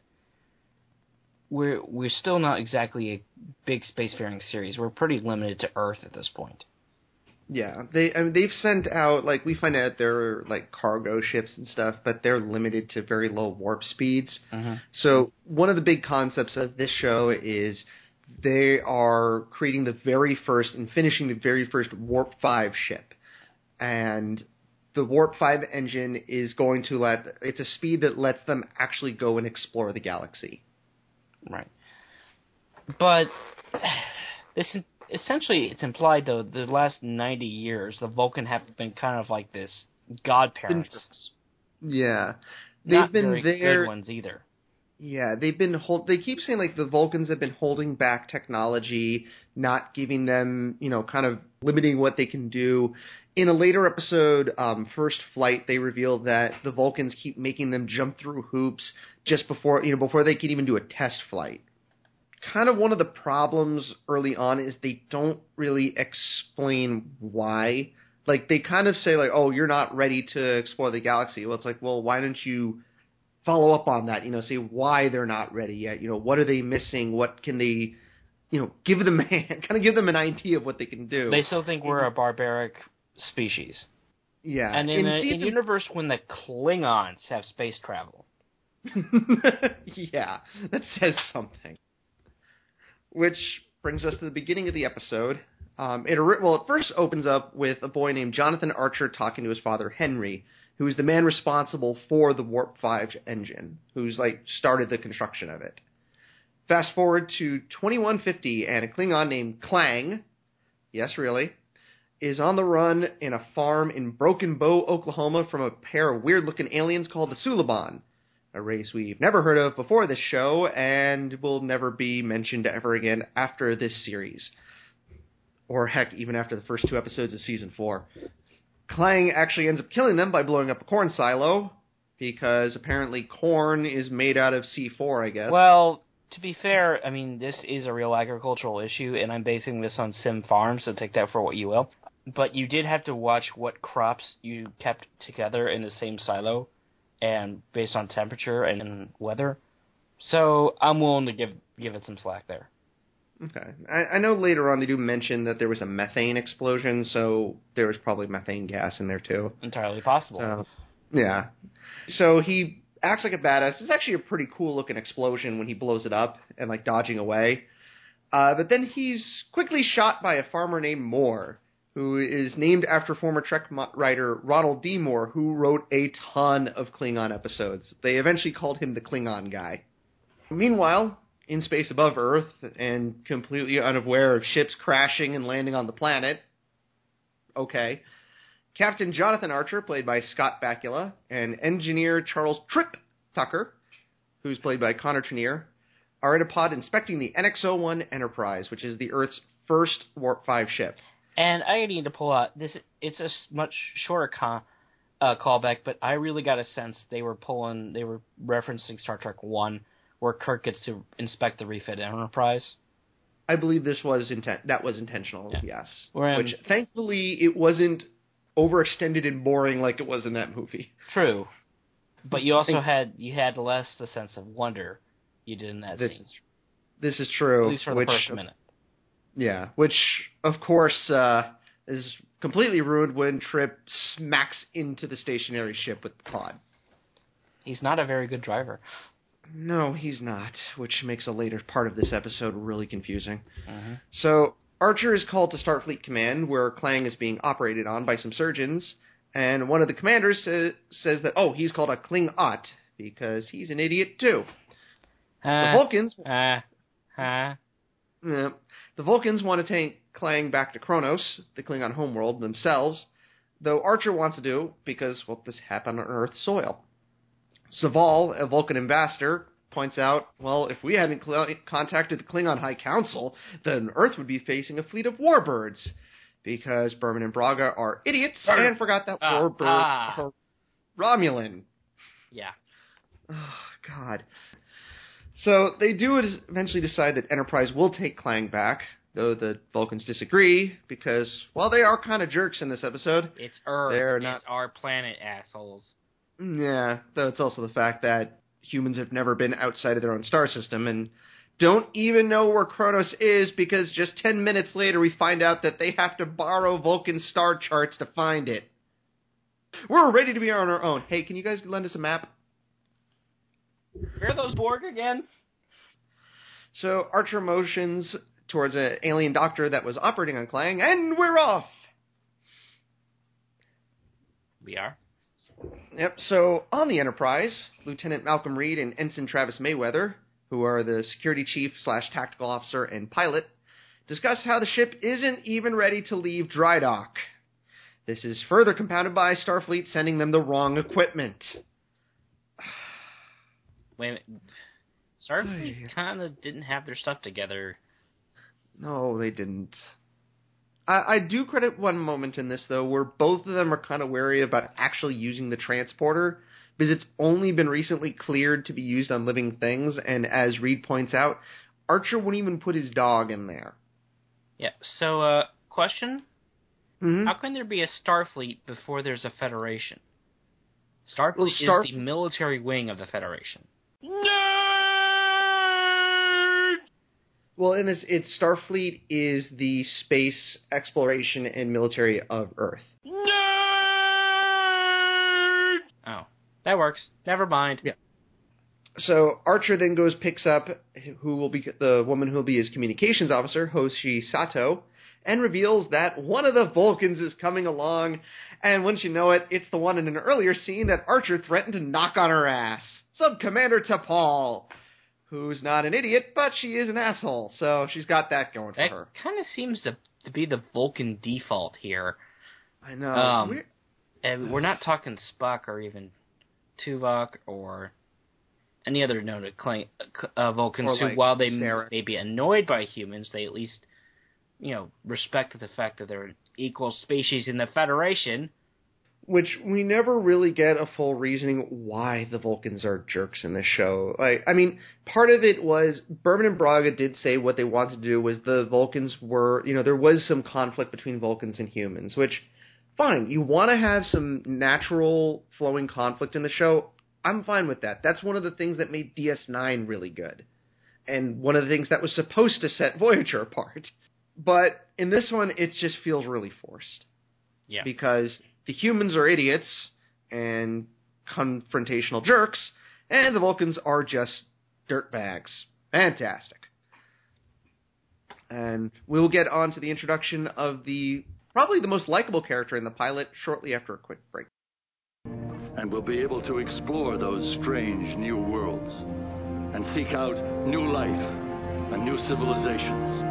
we're we're still not exactly a big spacefaring series. We're pretty limited to Earth at this point. Yeah, they I mean, they've sent out like we find out they're like cargo ships and stuff, but they're limited to very low warp speeds. Mm-hmm. So one of the big concepts of this show is they are creating the very first and finishing the very first Warp Five ship, and the Warp Five engine is going to let it's a speed that lets them actually go and explore the galaxy. Right. But this essentially it's implied though the last 90 years the Vulcan have been kind of like this godparents. Yeah, they've Not been very there. good ones either. Yeah, they've been hold. They keep saying like the Vulcans have been holding back technology, not giving them, you know, kind of limiting what they can do. In a later episode, um, First Flight, they revealed that the Vulcans keep making them jump through hoops just before, you know, before they can even do a test flight. Kind of one of the problems early on is they don't really explain why. Like they kind of say like, "Oh, you're not ready to explore the galaxy." Well, it's like, "Well, why don't you?" Follow up on that, you know, say why they're not ready yet, you know, what are they missing, what can they, you know, give them kind of give them an idea of what they can do. They still think we're a barbaric species. yeah, And in, in a, season, a universe when the Klingons have space travel. yeah, that says something. Which brings us to the beginning of the episode. Um, it well, it first opens up with a boy named Jonathan Archer talking to his father Henry, who is the man responsible for the Warp Five engine, who's like started the construction of it. Fast forward to 2150, and a Klingon named Klang, yes, really, is on the run in a farm in Broken Bow, Oklahoma, from a pair of weird-looking aliens called the Suliban a race we've never heard of before this show and will never be mentioned ever again after this series. Or heck, even after the first two episodes of season four. Klang actually ends up killing them by blowing up a corn silo, because apparently corn is made out of C4, I guess. Well, to be fair, I mean this is a real agricultural issue, and I'm basing this on Sim Farm, so take that for what you will. But you did have to watch what crops you kept together in the same silo, and based on temperature and weather. So I'm willing to give give it some slack there. Okay. I, I know later on they do mention that there was a methane explosion, so there was probably methane gas in there too. Entirely possible. So, yeah. So he acts like a badass. It's actually a pretty cool looking explosion when he blows it up and like dodging away. Uh, but then he's quickly shot by a farmer named Moore, who is named after former Trek mo- writer Ronald D. Moore, who wrote a ton of Klingon episodes. They eventually called him the Klingon guy. Meanwhile, in space above Earth and completely unaware of ships crashing and landing on the planet, okay, Captain Jonathan Archer, played by Scott Bakula, and engineer Charles Trip Tucker, who's played by Connor Trinneer, are in a pod inspecting the NX-01 Enterprise, which is the Earth's first Warp 5 ship. And I need to pull out this. It's a much shorter con, uh, callback, but I really got a sense they were pulling, they were referencing Star Trek One, where Kirk gets to inspect the refit Enterprise. I believe this was intent. That was intentional. Yeah. Yes. Where, um, Which thankfully it wasn't overextended and boring like it was in that movie. True, but you also had you had less the sense of wonder you did in that This scene, This is true. at least for the first minute. Yeah, which of course uh, is completely ruined when Trip smacks into the stationary ship with the pod. He's not a very good driver. No, he's not, which makes a later part of this episode really confusing. Mhm. So Archer is called to Starfleet Command, where Klang is being operated on by some surgeons, and one of the commanders sa- says that oh, he's called a Kling-Ot because he's an idiot too. The Uh, Vulcans, uh, uh, yeah, the Vulcans want to take Klang back to Kronos, the Klingon homeworld themselves, though Archer wants to do because well, this happened on Earth soil. Soval, a Vulcan ambassador, points out, well, if we hadn't cl- contacted the Klingon High Council, then Earth would be facing a fleet of warbirds. Because Berman and Braga are idiots and forgot that Ah, warbirds ah. are Romulan. yeah. Oh, God. So they do eventually decide that Enterprise will take Klang back, though the Vulcans disagree, because, well, they are kind of jerks in this episode. It's Earth. They're it's not- our planet, assholes. Yeah, though it's also the fact that humans have never been outside of their own star system and don't even know where Kronos is because just 10 minutes later we find out that they have to borrow Vulcan star charts to find it. We're ready to be on our own. Hey, can you guys lend us a map? Where are those Borg again? So Archer motions towards an alien doctor that was operating on Klang, and we're off. We are. Yep. So on the Enterprise, Lieutenant Malcolm Reed and Ensign Travis Mayweather, who are the security chief slash tactical officer and pilot, discuss how the ship isn't even ready to leave dry dock. This is further compounded by Starfleet sending them the wrong equipment. Wait a minute. Starfleet kind of didn't have their stuff together. No, they didn't. I, I do credit one moment in this though, where both of them are kind of wary about actually using the transporter because it's only been recently cleared to be used on living things, and as Reed points out, Archer wouldn't even put his dog in there. Yeah. So, uh, question: Mhm. How can there be a Starfleet before there's a Federation? Starfleet Well, Starf- is the military wing of the Federation. Well, in this, it's Starfleet is the space exploration and military of Earth. Oh, that works. Never mind. Yeah. So Archer then goes picks up who will be the woman who will be his communications officer, Hoshi Sato, and reveals that one of the Vulcans is coming along. And once you know it, it's the one in an earlier scene that Archer threatened to knock on her ass, Sub Commander T'Pol, who's not an idiot, but she is an asshole. So she's got that going for That her. kind of seems to, to be the Vulcan default here. I know. Um, We're- And we're not talking Spock or even Tuvok or any other known uh, Vulcans Or who, like while they Sarek. may be annoyed by humans, they at least, you know, respect the fact that they're an equal species in the Federation. Which we never really get a full reasoning why the Vulcans are jerks in this show. Like, I mean, part of it was Berman and Braga did say what they wanted to do was the Vulcans were, you know, there was some conflict between Vulcans and humans, which fine, you want to have some natural flowing conflict in the show. I'm fine with that. That's one of the things that made DS9 really good. And one of the things that was supposed to set Voyager apart. But in this one, it just feels really forced Yeah. because the humans are idiots and confrontational jerks, and the Vulcans are just dirtbags. Fantastic. And we'll get on to the introduction of the probably the most likable character in the pilot shortly after a quick break. and we'll be able to explore those strange new worlds and seek out new life and new civilizations.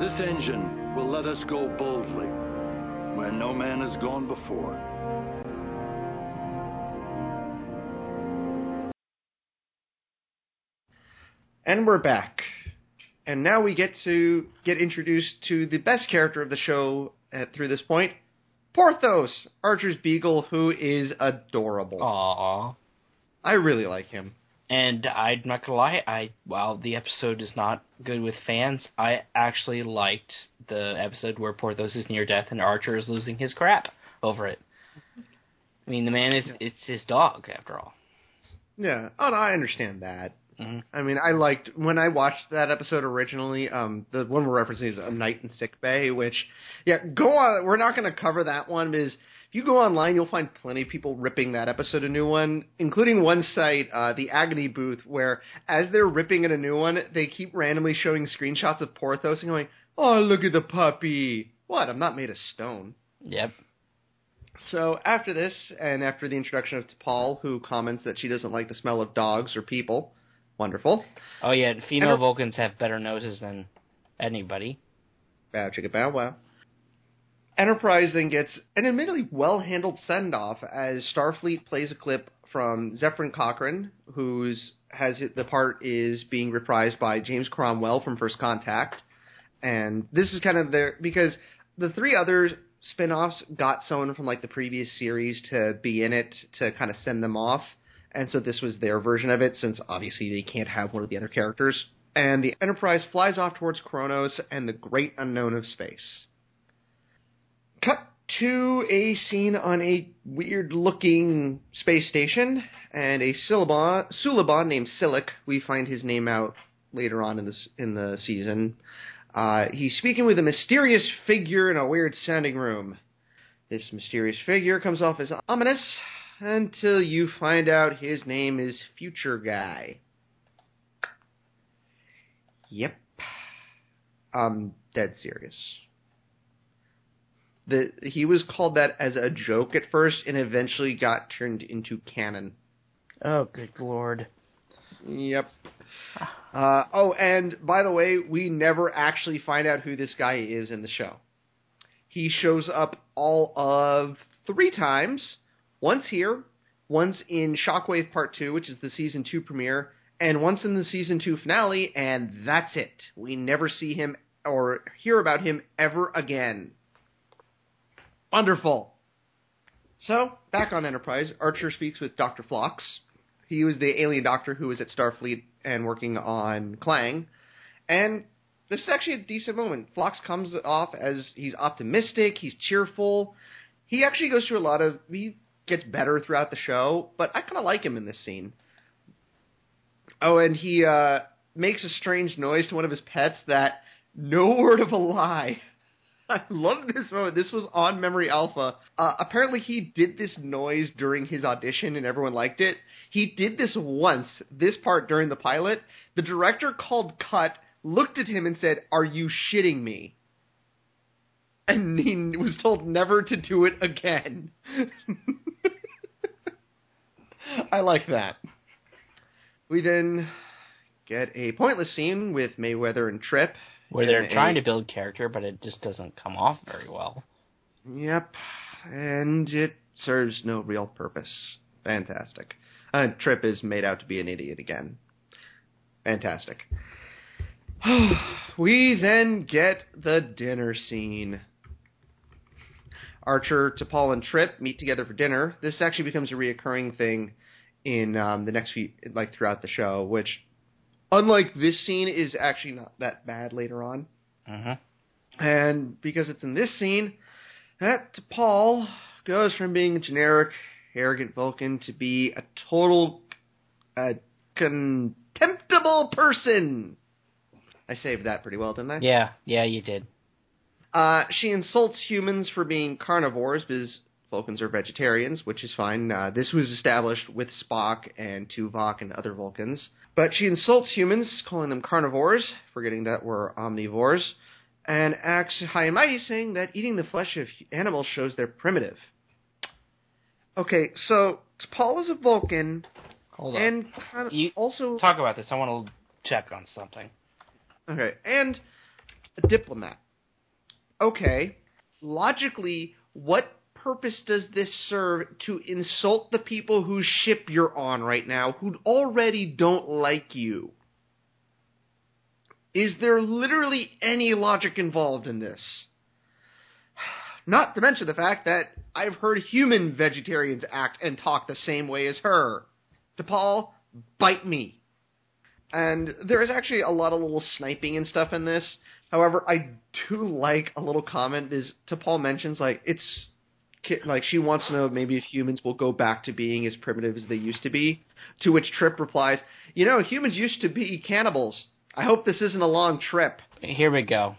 This engine will let us go boldly where no man has gone before. And we're back. And now we get to get introduced to the best character of the show at, through this point, Porthos, Archer's beagle, who is adorable. Aww. I really like him. And I'm not gonna lie, I while the episode is not good with fans, I actually liked the episode where Porthos is near death and Archer is losing his crap over it. I mean, the man is it's his dog after all. Yeah. Oh, no, I understand that. Mhm. I mean, I liked when I watched that episode originally. Um, the one we're referencing is a night in sick bay, which, yeah, go on. We're not going to cover that one because you go online, you'll find plenty of people ripping that episode a new one, including one site, uh, the Agony Booth, where as they're ripping it a new one, they keep randomly showing screenshots of Porthos and going, "Oh, look at the puppy." What? I'm not made of stone. Yep. So after this, and after the introduction of T'Pol, who comments that she doesn't like the smell of dogs or people, wonderful. Oh yeah, female Vulcans have better noses than anybody. Bow chicka bow wow. Enterprise then gets an admittedly well handled send off as Starfleet plays a clip from Zefram Cochrane, whose has the part is being reprised by James Cromwell from First Contact, and this is kind of their because the three other spin-offs got someone from like the previous series to be in it to kind of send them off, and so this was their version of it since obviously they can't have one of the other characters. And the Enterprise flies off towards Kronos and the great unknown of space. Cut to a scene on a weird looking space station and a Suliban, Suliban named Silik. We find his name out later on in this in the season. Uh, he's speaking with a mysterious figure in a weird sounding room. This mysterious figure comes off as ominous until you find out his name is Future Guy. Yep. I'm dead serious. The he was called that as a joke at first and eventually got turned into canon. Oh, good lord. Yep. Uh, oh, and by the way, we never actually find out who this guy is in the show. He shows up all of three times. Once here, once in Shockwave Part 2, which is the season 2 premiere, and once in the season 2 finale, and that's it. We never see him or hear about him ever again. Wonderful. So, back on Enterprise, Archer speaks with Dr. Phlox. He was the alien doctor who was at Starfleet and working on Klang. And this is actually a decent moment. Phlox comes off as he's optimistic, he's cheerful. He actually goes through a lot of. He gets better throughout the show, but I kind of like him in this scene. Oh, and he uh, makes a strange noise to one of his pets that, no word of a lie, I love this moment. This was on Memory Alpha. Uh, apparently, he did this noise during his audition, and everyone liked it. He did this once, this part during the pilot. The director called cut, looked at him, and said, "Are you shitting me?" And he was told never to do it again. I like that. We then get a pointless scene with Mayweather and Trip. Where they're trying to build character, but it just doesn't come off very well. Yep, and it serves no real purpose. Fantastic. Uh, Trip is made out to be an idiot again. Fantastic. we then get the dinner scene. Archer, T'Pol, and Trip meet together for dinner. This actually becomes a reoccurring thing in um, the next few, like throughout the show, which, unlike this scene, is actually not that bad later on. Mm-hmm. And because it's in this scene, that Paul goes from being a generic, arrogant Vulcan to be a total, uh, contemptible person. I saved that pretty well, didn't I? Yeah, yeah, you did. Uh, she insults humans for being carnivores because Vulcans are vegetarians, which is fine. Uh, this was established with Spock and Tuvok and other Vulcans. But she insults humans, calling them carnivores, forgetting that we're omnivores, and acts high and mighty, saying that eating the flesh of animals shows they're primitive. Okay, so Paul is a Vulcan, Hold on. and kind of You- also Talk about this. I want to check on something. Okay, and a diplomat. Okay, logically, what purpose does this serve to insult the people whose ship you're on right now who already don't like you? Is there literally any logic involved in this? Not to mention the fact that I've heard human vegetarians act and talk the same way as her. T'Pol, bite me. And there is actually a lot of little sniping and stuff in this. However, I do like a little comment is T'Pol mentions like it's like she wants to know maybe if humans will go back to being as primitive as they used to be. To which Trip replies, "You know, humans used to be cannibals. I hope this isn't a long trip." Here we go.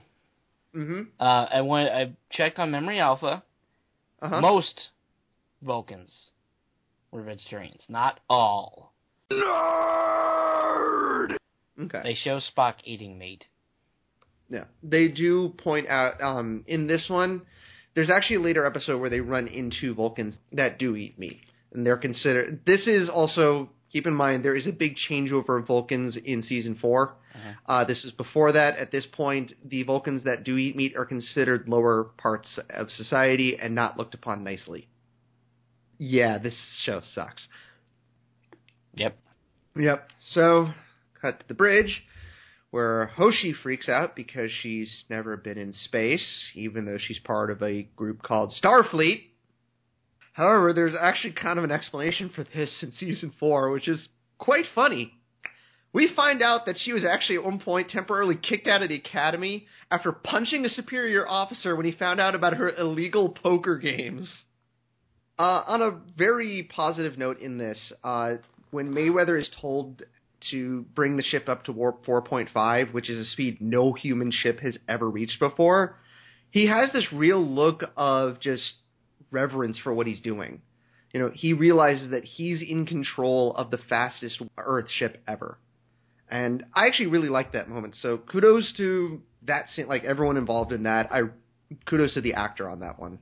Mm-hmm. Uh, I went. I checked on Memory Alpha. Uh-huh. Most Vulcans were vegetarians, not all. Nerd. Okay. They show Spock eating meat. Yeah, they do point out um, in this one. There's actually a later episode where they run into Vulcans that do eat meat, and they're considered. This is also keep in mind there is a big changeover of Vulcans in season 4 Uh, this is before that. At this point, the Vulcans that do eat meat are considered lower parts of society and not looked upon nicely. Yeah, this show sucks. Yep. Yep. So, cut to the bridge where Hoshi freaks out because she's never been in space, even though she's part of a group called Starfleet. However, there's actually kind of an explanation for this in season four, which is quite funny. We find out that she was actually at one point temporarily kicked out of the academy after punching a superior officer when he found out about her illegal poker games. Uh, on a very positive note in this, uh, when Mayweather is told to bring the ship up to warp 4.5, which is a speed no human ship has ever reached before, he has this real look of just reverence for what he's doing. You know, he realizes that he's in control of the fastest Earth ship ever. And I actually really like that moment. So kudos to that scene, like everyone involved in that. I kudos to the actor on that one.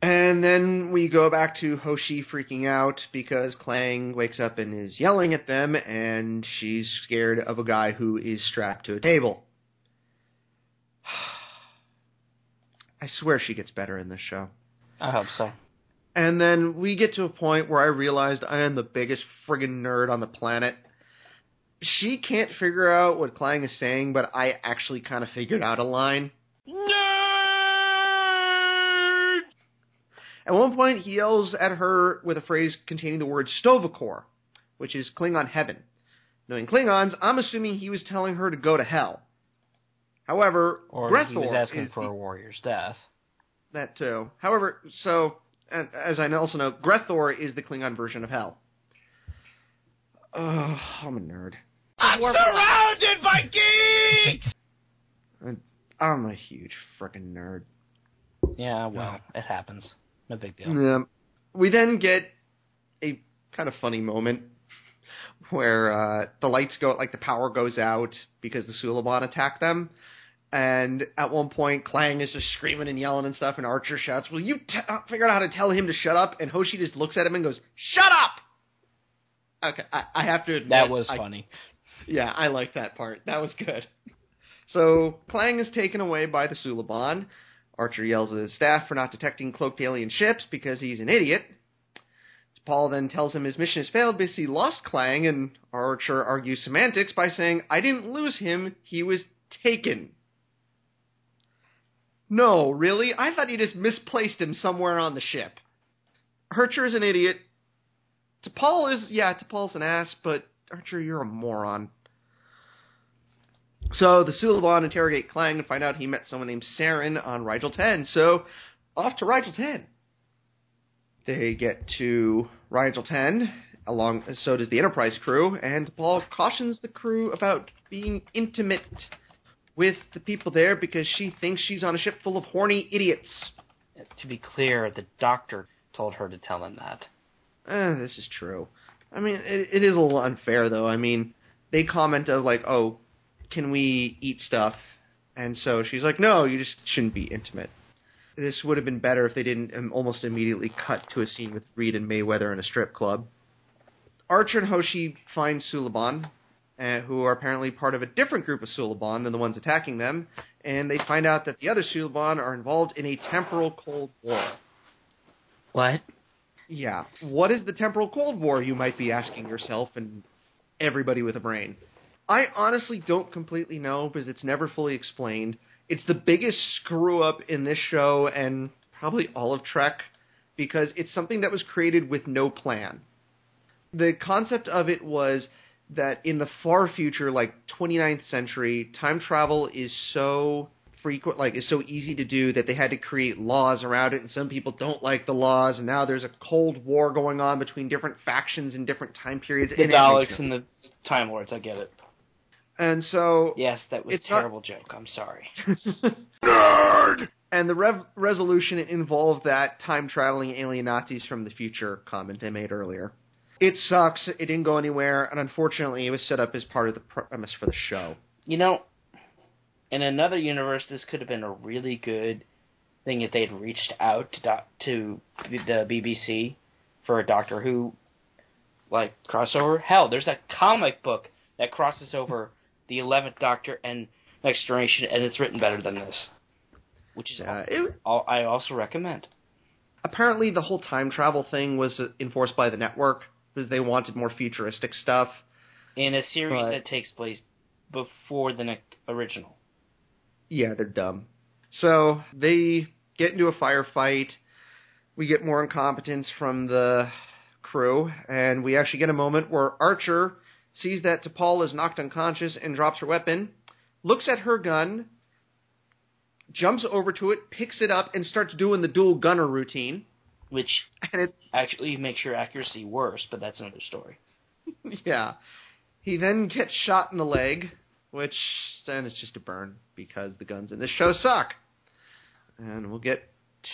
And then we go back to Hoshi freaking out because Klang wakes up and is yelling at them, and she's scared of a guy who is strapped to a table. I swear she gets better in this show. I hope so. And then we get to a point where I realized I am the biggest friggin' nerd on the planet. She can't figure out what Klang is saying, but I actually kind of figured out a line. At one point, he yells at her with a phrase containing the word Sto-vo-kor, which is Klingon heaven. Knowing Klingons, I'm assuming he was telling her to go to hell. However, Or Gre'thor he was asking is for the- a warrior's death. that too. However, so and as I also know, Gre'thor is the Klingon version of hell. Oh, I'm a nerd. I'm surrounded by geeks! I'm a huge freaking nerd. Yeah, well, it happens. No big deal. Yeah. We then get a kind of funny moment where uh, the lights go, like the power goes out because the Suliban attack them. And at one point, Klang is just screaming and yelling and stuff, and Archer shouts, "Will you t- uh, figure out how to tell him to shut up?" And Hoshi just looks at him and goes, "Shut up!" Okay, I, I have to admit That was I- funny. yeah, I like that part. That was good. So Klang is taken away by the Suliban. Archer yells at his staff for not detecting cloaked alien ships because he's an idiot. Paul then tells him his mission has failed because he lost Klang, and Archer argues semantics by saying, I didn't lose him, he was taken. No, really? I thought you just misplaced him somewhere on the ship. Archer is an idiot. T'Pol is, yeah, T'Pol's an ass, but Archer, you're a moron. So the Suliban interrogate Klang and find out he met someone named Sarin on Rigel 10. So off to Rigel 10. They get to Rigel 10, along so does the Enterprise crew, and Paul cautions the crew about being intimate with the people there because she thinks she's on a ship full of horny idiots. To be clear, the doctor told her to tell him that. Eh, this is true. I mean, it, it is a little unfair, though. I mean, they comment of like, "Oh, can we eat stuff?" And so she's like, "No, you just shouldn't be intimate." This would have been better if they didn't um, almost immediately cut to a scene with Reed and Mayweather in a strip club. Archer and Hoshi find Suliban, uh, who are apparently part of a different group of Suliban than the ones attacking them, and they find out that the other Suliban are involved in a temporal Cold War. What? Yeah. What is the temporal Cold War, you might be asking yourself and everybody with a brain? I honestly don't completely know because it's never fully explained. It's the biggest screw up in this show and probably all of Trek because it's something that was created with no plan. the concept of it was that in the far future, like 29th century, time travel is so frequent, like is so easy to do that they had to create laws around it, and some people don't like the laws, and now there's a cold war going on between different factions in different time periods. The Daleks and the Time Lords, I get it. And so Yes, that was It's a not- terrible joke. I'm sorry. And the rev- resolution involved that time traveling alien Nazis from the future comment I made earlier. It sucks. It didn't go anywhere, and unfortunately, it was set up as part of the premise for the show. You know, in another universe, this could have been a really good thing if they'd reached out to doc- to the BBC for a Doctor Who like crossover. Hell, there's a comic book that crosses over the Eleventh Doctor and Next Generation, and it's written better than this, which is Uh, it, all I also recommend. apparently, the whole time travel thing was enforced by the network because they wanted more futuristic stuff. In a series But- that takes place before the next original. Yeah, they're dumb. So they get into a firefight. We get more incompetence from the crew, and we actually get a moment where Archer sees that T'Pol is knocked unconscious and drops her weapon, looks at her gun, jumps over to it, picks it up, and starts doing the dual gunner routine. which it, actually makes your accuracy worse, but that's another story. yeah. He then gets shot in the leg, which then it's just a burn because the guns in this show suck. And we'll get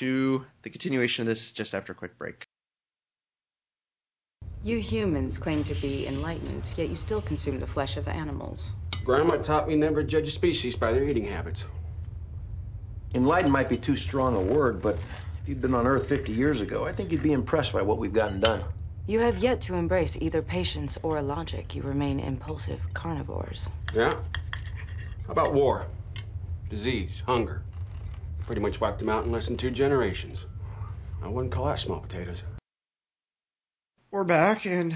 to the continuation of this just after a quick break. You humans claim to be enlightened, yet you still consume the flesh of animals. Grandma taught me never to judge a species by their eating habits. Enlightened might be too strong a word, but if you'd been on Earth 50 years ago, I think you'd be impressed by what we've gotten done. You have yet to embrace either patience or logic. You remain impulsive carnivores. Yeah? How about war? Disease, hunger. Pretty much wiped them out in less than two generations. I wouldn't call that small potatoes. We're back, and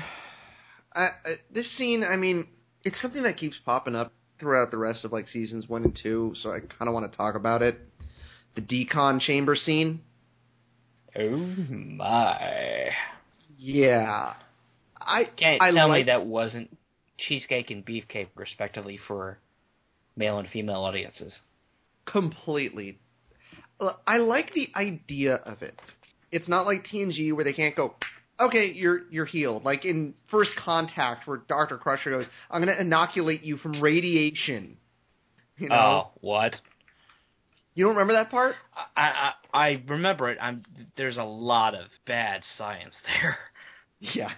I, I, this scene, I mean, it's something that keeps popping up throughout the rest of like seasons one and two, so I kind of want to talk about it. The decon chamber scene. Oh my! Yeah, I Can't I tell like, me that wasn't cheesecake and beefcake, respectively, for male and female audiences. completely. I like the idea of it. It's not like TNG where they can't go. Okay, you're you're healed. Like in First Contact, where Doctor Crusher goes, "I'm going to inoculate you from radiation." You know, Oh, what? you don't remember that part? I, I I remember it. I'm there's a lot of bad science there. Yeah.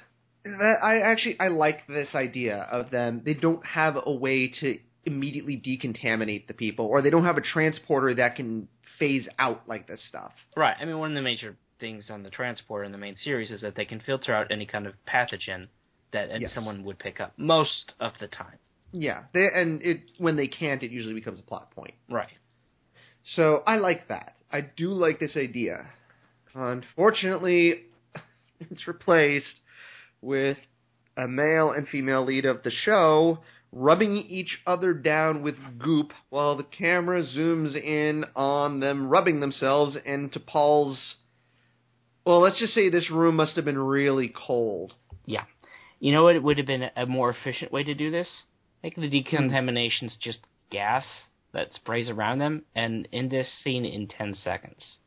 I actually I like this idea of them. They don't have a way to immediately decontaminate the people, or they don't have a transporter that can phase out like this stuff. Right. I mean, one of the major things on the transporter in the main series is that they can filter out any kind of pathogen that Yes. someone would pick up most of the time. Yeah, they, and it when they can't, it usually becomes a plot point. Right. So I like that. I do like this idea. Unfortunately, it's replaced with a male and female lead of the show rubbing each other down with goop while the camera zooms in on them rubbing themselves into Paul's. Well, let's just say this room must have been really cold. Yeah. You know what It would have been a more efficient way to do this? Make the decontaminations just gas that sprays around them, and in this scene in 10 seconds.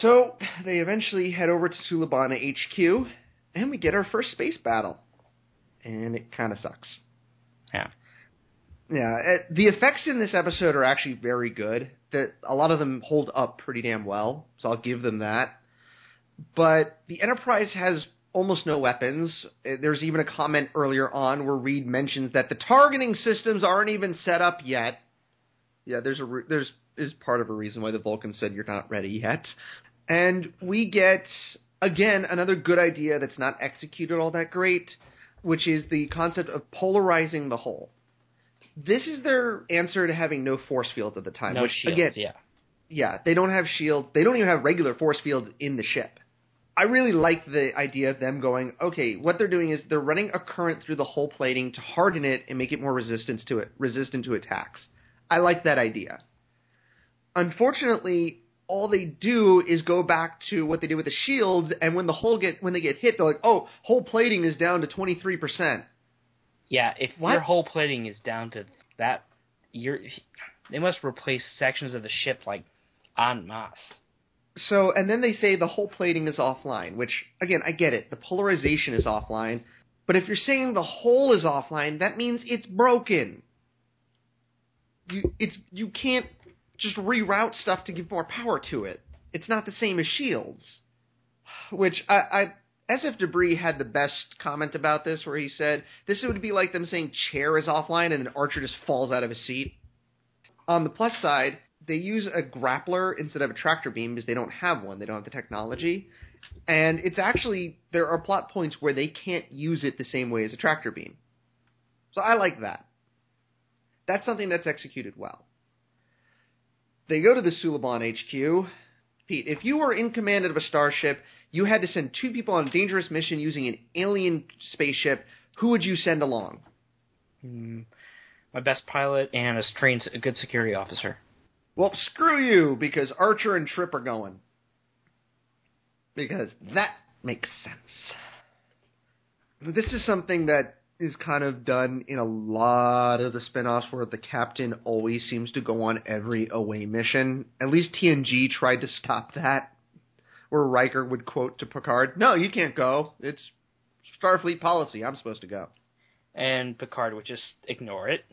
So they eventually head over to Sulabana HQ, and we get our first space battle. And it kind of sucks. Yeah. Yeah, it, the effects in this episode are actually very good. That a lot of them hold up pretty damn well, so I'll give them that. But the Enterprise has almost no weapons. Uh, There's even a comment earlier on where Reed mentions that the targeting systems aren't even set up yet. Yeah, there's a re- there's is part of a reason why the Vulcan said you're not ready yet. And we get again another good idea that's not executed all that great, which is the concept of polarizing the hull. This is their answer to having no force fields at the time. No which shields, again, yeah. yeah, they don't have shields. They don't even have regular force fields in the ship. I really like the idea of them going, okay, what they're doing is they're running a current through the hull plating to harden it and make it more resistant to it, resistant to attacks. I like that idea. Unfortunately, all they do is go back to what they did with the shields, and when the hull get when they get hit, they're like, "Oh, hull plating is down to twenty three percent." Yeah, if What? your whole plating is down to that, you're they must replace sections of the ship like en masse. So, and then they say the whole plating is offline, which again, I get it. The polarization is offline, but if you're saying the whole is offline, that means it's broken. You it's you can't just reroute stuff to give more power to it. It's not the same as shields. Which I, I SF Debris had the best comment about this, where he said this would be like them saying chair is offline and then Archer just falls out of his seat. On the plus side, they use a grappler instead of a tractor beam because they don't have one. They don't have the technology. And it's actually, there are plot points where they can't use it the same way as a tractor beam. So I like that. That's something that's executed well. They go to the Suliban HQ. Pete, if you were in command of a starship, you had to send two people on a dangerous mission using an alien spaceship, who would you send along? Hmm. My best pilot and a trained, a good security officer. Well, screw you, because Archer and Trip are going. Because that makes sense. This is something that is kind of done in a lot of the spin-offs where the captain always seems to go on every away mission. At least TNG tried to stop that. Where Riker would quote to Picard, No, you can't go. It's Starfleet policy. I'm supposed to go. And Picard would just ignore it.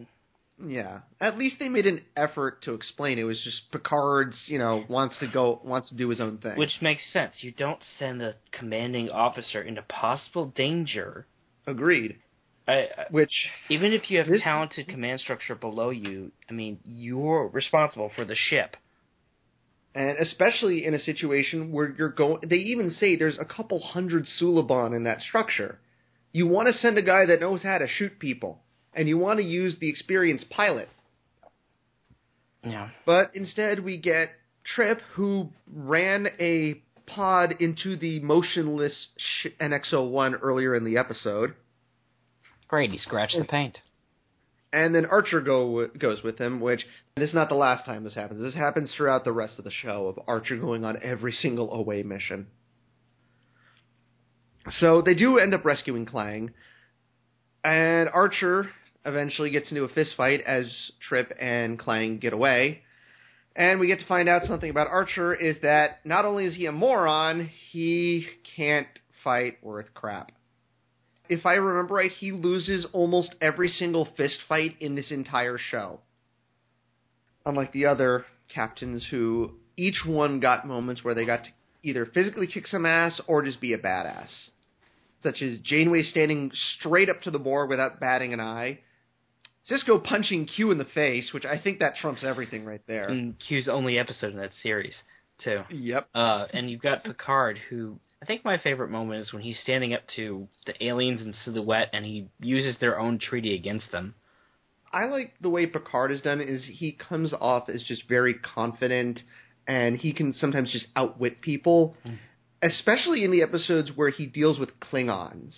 Yeah, at least they made an effort to explain. It was just Picard's, you know, wants to go, wants to do his own thing. Which makes sense. You don't send a commanding officer into possible danger. Agreed. I, I, Which even if you have this- talented command structure below you, I mean, you're responsible for the ship. and especially in a situation where you're going, they even say there's a couple hundred Suliban in that structure. You want to send a guy that knows how to shoot people, and you want to use the experienced pilot. Yeah. But instead, we get Trip, who ran a pod into the motionless sh- NX-01 earlier in the episode. Great, he scratched the paint. And then Archer go goes with him, which this is not the last time this happens. This happens throughout the rest of the show of Archer going on every single away mission. So they do end up rescuing Klang, and Archer eventually gets into a fist fight as Trip and Klang get away. And we get to find out something about Archer is that not only is he a moron, he can't fight worth crap if I remember right, he loses almost every single fist fight in this entire show. Unlike the other captains who each one got moments where they got to either physically kick some ass or just be a badass. Such as Janeway standing straight up to the Borg without batting an eye. Sisko punching Q in the face, which I think that trumps everything right there. And Q's only episode in that series, too. Yep. Uh, and you've got Picard, who I think my favorite moment is when he's standing up to the aliens in silhouette and he uses their own treaty against them. I like the way Picard is done is he comes off as just very confident and he can sometimes just outwit people, especially in the episodes where he deals with Klingons.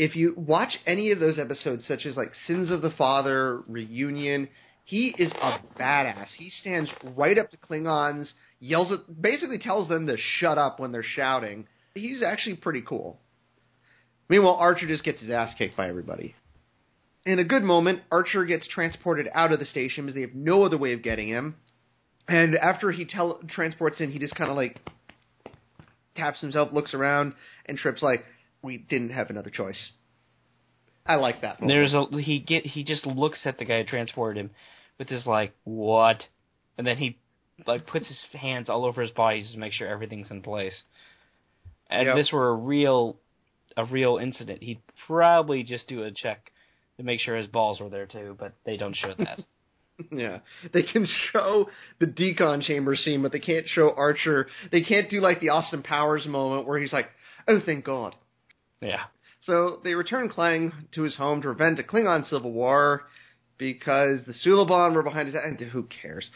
If you watch any of those episodes, such as like Sins of the Father, Reunion, he is a badass. He stands right up to Klingons, yells at, basically tells them to shut up when they're shouting. He's actually pretty cool. Meanwhile, Archer just gets his ass kicked by everybody. In a good moment, Archer gets transported out of the station because they have no other way of getting him. And after he transports in, he just kind of like taps himself, looks around, and Trip's like, "We didn't have another choice." I like that. Moment. There's a he get he just looks at the guy who transported him with his like what, and then he like puts his hands all over his body just to make sure everything's in place. And Yep. if this were a real a real incident, he'd probably just do a check to make sure his balls were there too, but they don't show that. Yeah, they can show the decon chamber scene, but they can't show Archer. They can't do like the Austin Powers moment where he's like, "Oh, thank God." Yeah. So they return Klang to his home to prevent a Klingon civil war because the Suliban were behind his. And who cares?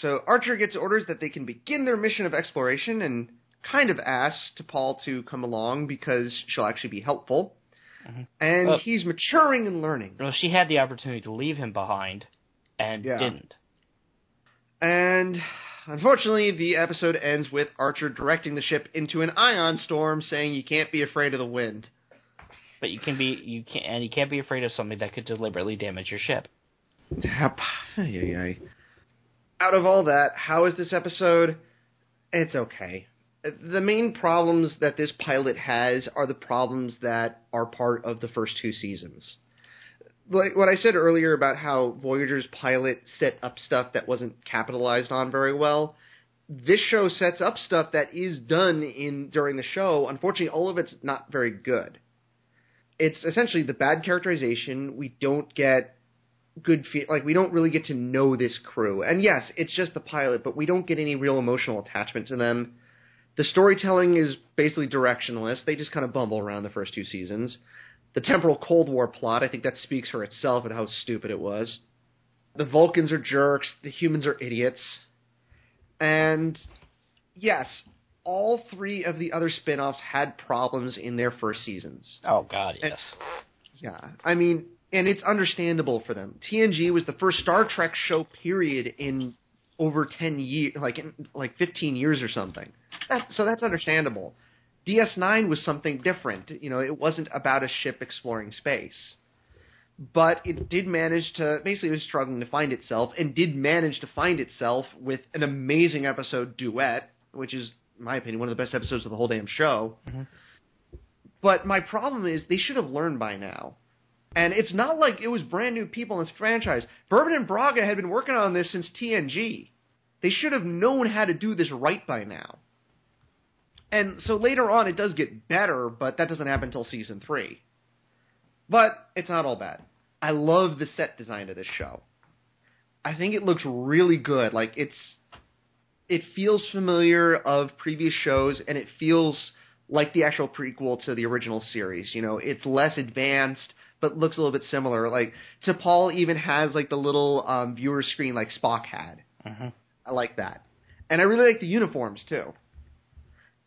So Archer gets orders that they can begin their mission of exploration and kind of asks to Paul to come along because she'll actually be helpful. And Uh, he's maturing and learning. Well, she had the opportunity to leave him behind, and Yeah. didn't. And unfortunately, the episode ends with Archer directing the ship into an ion storm, saying you can't be afraid of the wind. But you can be you can and you can't be afraid of something that could deliberately damage your ship. Out of all that, how is this episode? It's okay. The main problems that this pilot has are the problems that are part of the first two seasons. Like what I said earlier about how Voyager's pilot set up stuff that wasn't capitalized on very well. This show sets up stuff that is done in during the show. Unfortunately, all of it's not very good. It's essentially the bad characterization. We don't get good feel like we don't really get to know this crew. And yes, it's just the pilot, but we don't get any real emotional attachment to them. The storytelling is basically directionless. They just kind of bumble around the first two seasons. The temporal Cold War plot, I think that speaks for itself and how stupid it was. The Vulcans are jerks, the humans are idiots. And yes, all three of the other spin-offs had problems in their first seasons. Oh god, yes. And, yeah. I mean, and it's understandable for them. TNG was the first Star Trek show period in over 10 years, like in, like 15 years or something. That, so that's understandable. DS9 was something different. You know, it wasn't about a ship exploring space. But it did manage to basically it was struggling to find itself and did manage to find itself with an amazing episode duet, which is in my opinion one of the best episodes of the whole damn show. Mm-hmm. But my problem is they should have learned by now. And it's not like it was brand new people in this franchise. Berman and Braga had been working on this since TNG. They should have known how to do this right by now. And so later on, it does get better, but that doesn't happen until season three. But it's not all bad. I love the set design of this show. I think it looks really good. Like it's, it feels familiar of previous shows, and it feels like the actual prequel to the original series. You know, it's less advanced, but looks a little bit similar. Like T'Pol even has like the little um, viewer screen like Spock had. Mm-hmm. I like that, and I really like the uniforms too.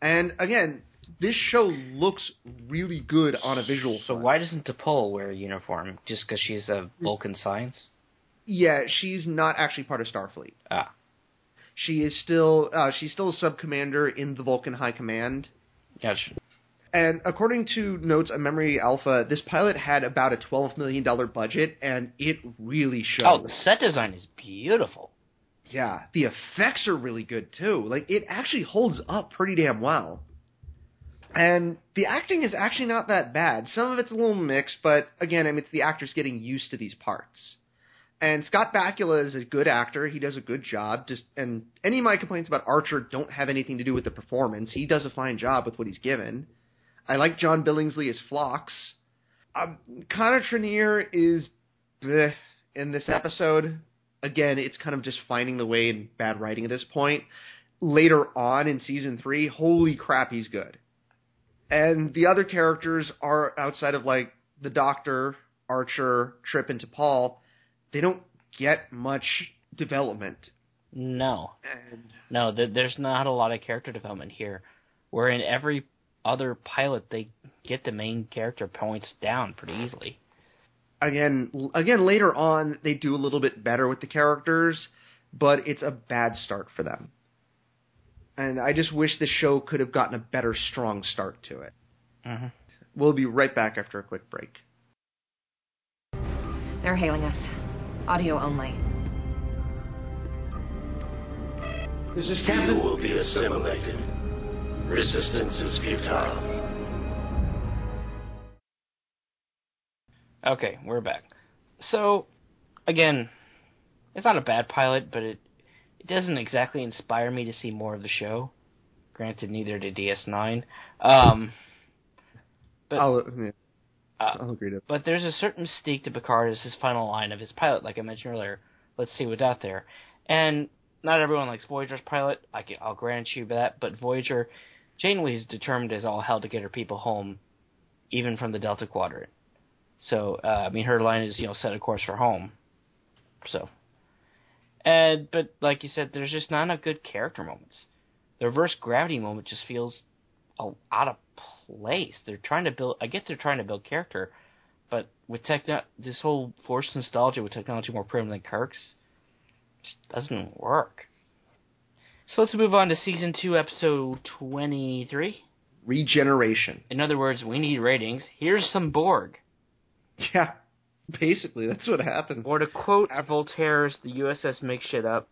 And again, this show looks really good on a visual. So front. why doesn't T'Pol wear a uniform? Just because she's a Vulcan science? Yeah, she's not actually part of Starfleet. Ah. She is still uh, she's still a sub commander in the Vulcan High Command. Gotcha. And according to notes on Memory Alpha, this pilot had about a twelve million dollar budget, and it really shows. Oh, the set design is beautiful. Yeah, the effects are really good too. Like it actually holds up pretty damn well. And the acting is actually not that bad. Some of it's a little mixed, but again, I mean, it's the actors getting used to these parts. And Scott Bakula is a good actor. He does a good job. Just and any of my complaints about Archer don't have anything to do with the performance. He does a fine job with what he's given. I like John Billingsley as Phlox. Um, Connor Trinneer is bleh in this episode. Again, it's kind of just finding the way and bad writing at this point. Later on in season three, holy crap, he's good. And the other characters are outside of like the Doctor, Archer, Trip, and T'Pol. They don't get much development. No, And no, th- there's not a lot of character development here. Where in every other pilot, they get the main character points down pretty easily. Again, again later on they do a little bit better with the characters, but it's a bad start for them. And I just wish the show could have gotten a better, strong start to it. Mm-hmm. We'll be right back after a quick break. They're hailing us. Audio only. This is Captain. You will be assimilated. Resistance is futile. Okay, we're back. So, again, it's not a bad pilot, but it it doesn't exactly inspire me to see more of the show. Granted, neither did DS9. Um, but I'll, yeah, uh, I'll agree to but there's a certain mystique to Picard as his final line of his pilot, like I mentioned earlier. Let's see what's out there. And not everyone likes Voyager's pilot. I can, I'll grant you that. But Voyager, Janeway's determined as all hell to get her people home, even from the Delta Quadrant. So uh, I mean, her line is you know set a course for home. So, and but like you said, there's just not enough good character moments. The reverse gravity moment just feels oh, out of place. They're trying to build. I get they're trying to build character, but with techno, this whole forced nostalgia with technology more primitive than Kirk's just doesn't work. So let's move on to season two, episode twenty-three. Regeneration. In other words, we need ratings. Here's some Borg. Yeah, basically that's what happened. Or to quote Voltaire's "The USS makes shit up."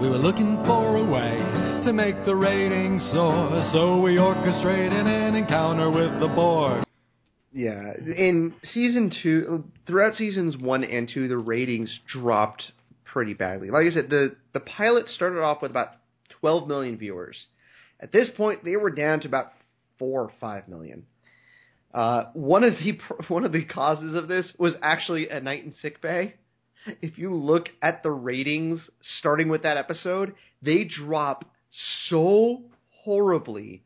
We were looking for a way to make the ratings soar, so we orchestrated an encounter with the Borg. Yeah, in season two, throughout seasons one and two, the ratings dropped pretty badly. Like I said, the the pilot started off with about 12 million viewers. At this point, they were down to about four or five million. Uh, one of the one of the causes of this was actually a night in sick bay. If you look at the ratings starting with that episode, they drop so horribly.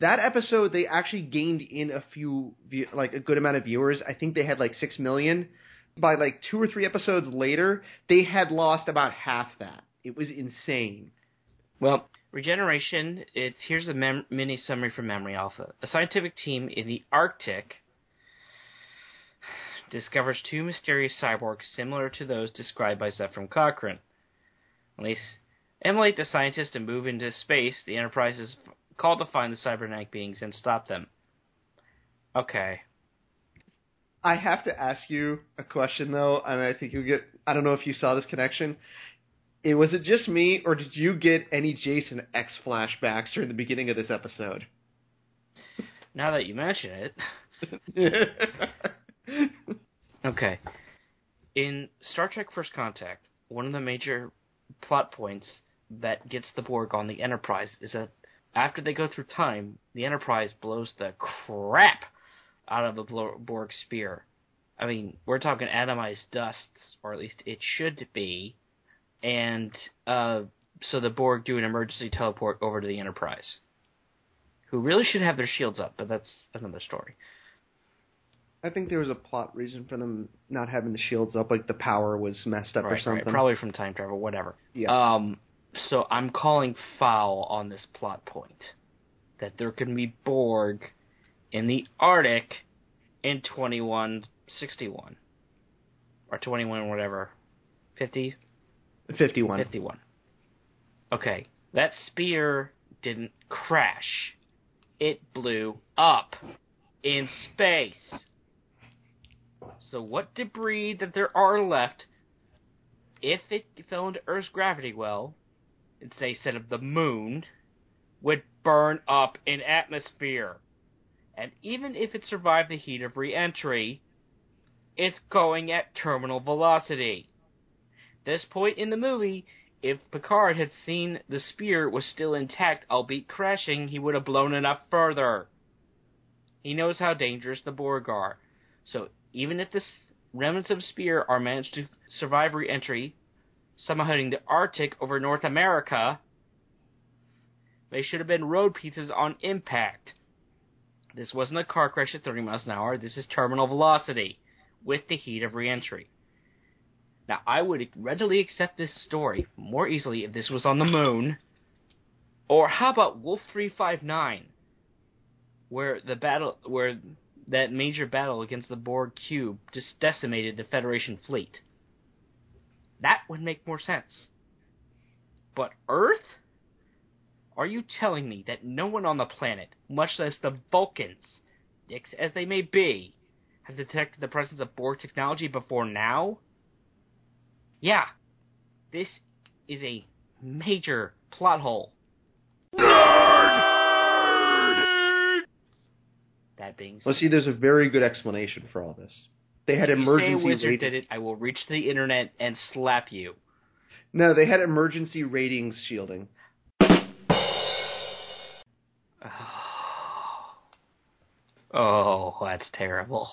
That episode, they actually gained in a few, like a good amount of viewers. I think they had like six million. By like two or three episodes later, they had lost about half that. It was insane. Well, regeneration. It's here's a mem- mini summary from Memory Alpha. A scientific team in the Arctic discovers two mysterious cyborgs similar to those described by Zefram Cochrane. At emulate the scientists and move into space. The Enterprise is called to find the cybernetic beings and stop them. Okay. I have to ask you a question though, and I think you get. I don't know if you saw this connection. It was it just me, or did you get any Jason X flashbacks during the beginning of this episode? Now that you mention it. okay. In Star Trek First Contact, one of the major plot points that gets the Borg on the Enterprise is that after they go through time, the Enterprise blows the crap out of the Borg sphere. I mean, we're talking atomized dusts, or at least it should be. And uh, so the Borg do an emergency teleport over to the Enterprise, who really should have their shields up, but that's another story. I think there was a plot reason for them not having the shields up, like the power was messed up right, or something. Right, probably from time travel, whatever. Yeah. Um, so I'm calling foul on this plot point that there can be Borg in the Arctic in 2161 or 21 whatever 50 51 51 okay that sphere didn't crash. It blew up in space. So what debris that there are left if it fell into earth's gravity well say instead of the moon would burn up in atmosphere. And even if it survived the heat of re-entry, it's going at terminal velocity. This point in the movie, if Picard had seen the sphere was still intact, albeit crashing, he would have blown it up further. He knows how dangerous the Borg are. So even if the remnants of sphere are managed to survive re-entry, somehow hitting the Arctic over North America, they should have been road pieces on impact. This wasn't a car crash at 30 miles an hour. This is terminal velocity with the heat of reentry. Now, I would readily accept this story more easily if this was on the moon. Or how about Wolf 359, where the battle, where that major battle against the Borg cube just decimated the Federation fleet? That would make more sense. But Earth? Are you telling me that no one on the planet, much less the Vulcans, dicks as they may be, have detected the presence of Borg technology before now? Yeah, this is a major plot hole. Nerd! That being said, well, see, there's a very good explanation for all this. They had if emergency. You say wizard did it. I will reach the internet and slap you. No, they had emergency ratings shielding. Oh, that's terrible.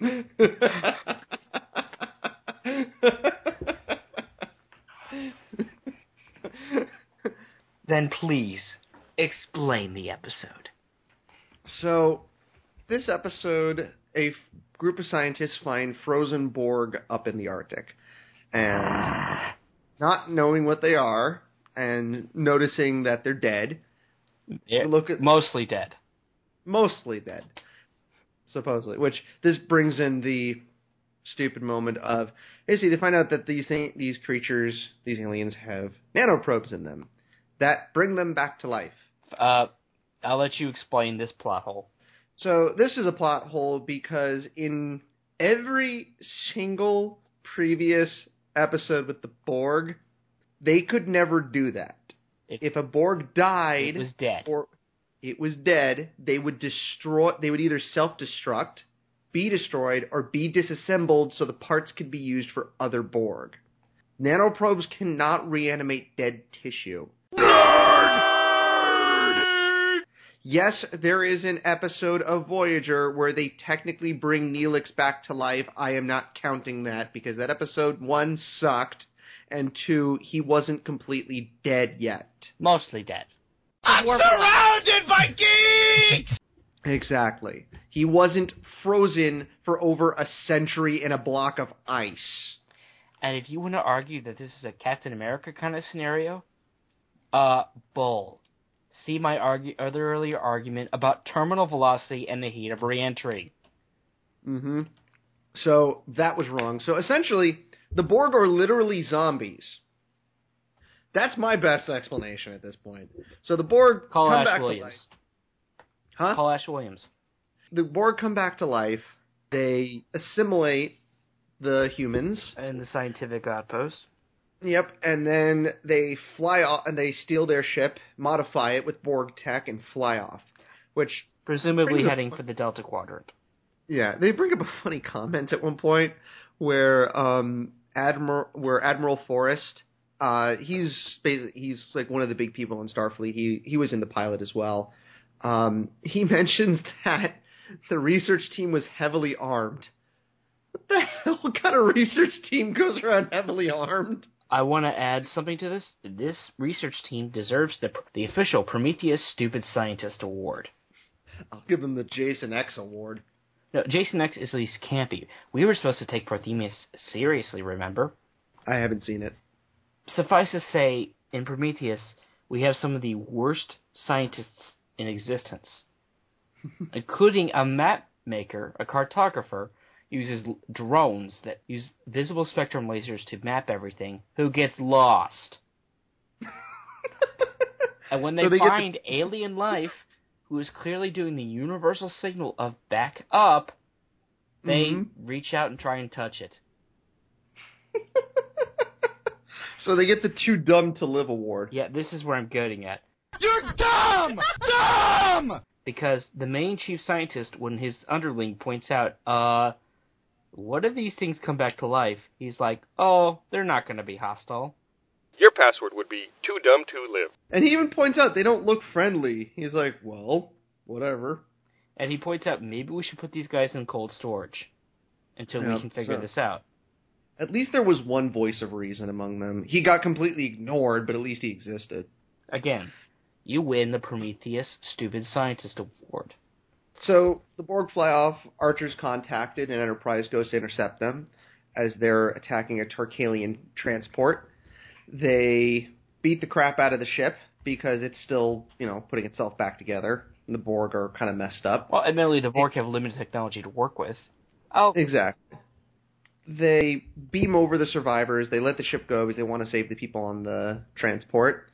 then please explain the episode. So, this episode, a f- group of scientists find frozen Borg up in the Arctic, and not knowing what they are, and noticing that they're dead. Yeah, look at mostly dead. mostly dead, supposedly. Which this brings in the stupid moment of basically they find out that these thing, these creatures, these aliens have nanoprobes in them that bring them back to life. Uh, I'll let you explain this plot hole. So this is a plot hole because in every single previous episode with the Borg, they could never do that. It- if a Borg died, It was dead. or it was dead, they would destroy. They would either self-destruct, be destroyed, or be disassembled so the parts could be used for other Borg. Nanoprobes cannot reanimate dead tissue. Yes, there is an episode of Voyager where they technically bring Neelix back to life. I am not counting that because that episode one sucked, and two, he wasn't completely dead yet. Mostly dead. I'm surrounded by geeks! Exactly. He wasn't frozen for over a century in a block of ice. And if you want to argue that this is a Captain America kind of scenario, uh, bull. See my argue, other earlier argument about terminal velocity and the heat of reentry. Mm-hmm. So that was wrong. So essentially, the Borg are literally zombies. That's my best explanation at this point. So the Borg Call come Ash back Williams. to life. Huh? Call Ash Williams. The Borg come back to life. They assimilate the humans. And the scientific outpost. Yep, and then they fly off and they steal their ship, modify it with Borg tech, and fly off. Which Presumably heading for the Delta Quadrant. Yeah, they bring up a funny comment at one point where um Admiral where Admiral Forrest uh he's he's like one of the big people in Starfleet. He he was in the pilot as well. Um he mentions that the research team was heavily armed. What the hell what kind of research team goes around heavily armed? I want to add something to this. This research team deserves the the official Prometheus Stupid Scientist Award. I'll give them the Jason X award. No, Jason X is at least campy. We were supposed to take Prometheus seriously, remember? I haven't seen it. Suffice to say, in Prometheus, we have some of the worst scientists in existence, including a map maker, a cartographer, uses drones that use visible spectrum lasers to map everything, who gets lost. and when they, So they get the- find alien life, who is clearly doing the universal signal of back up, they Mhm. reach out and try and touch it. So they get the Too Dumb to Live award. Yeah, this is where I'm getting at. You're dumb! Dumb! because the main chief scientist, when his underling points out, uh, what if these things come back to life? He's like, oh, they're not going to be hostile. Your password would be too dumb to live. And he even points out they don't look friendly. He's like, well, whatever. And he points out maybe we should put these guys in cold storage until Yeah, we can figure so- this out. At least there was one voice of reason among them. He got completely ignored, but at least he existed. Again, you win the Prometheus Stupid Scientist Award. So the Borg fly off. Archer's contacted, and Enterprise goes to intercept them as they're attacking a Tarkalian transport. They beat the crap out of the ship because it's still, you know, putting itself back together. And the Borg are kind of messed up. Well, admittedly, the Borg have limited technology to work with. Oh, Exactly. They beam over the survivors. They let the ship go because they want to save the people on the transport.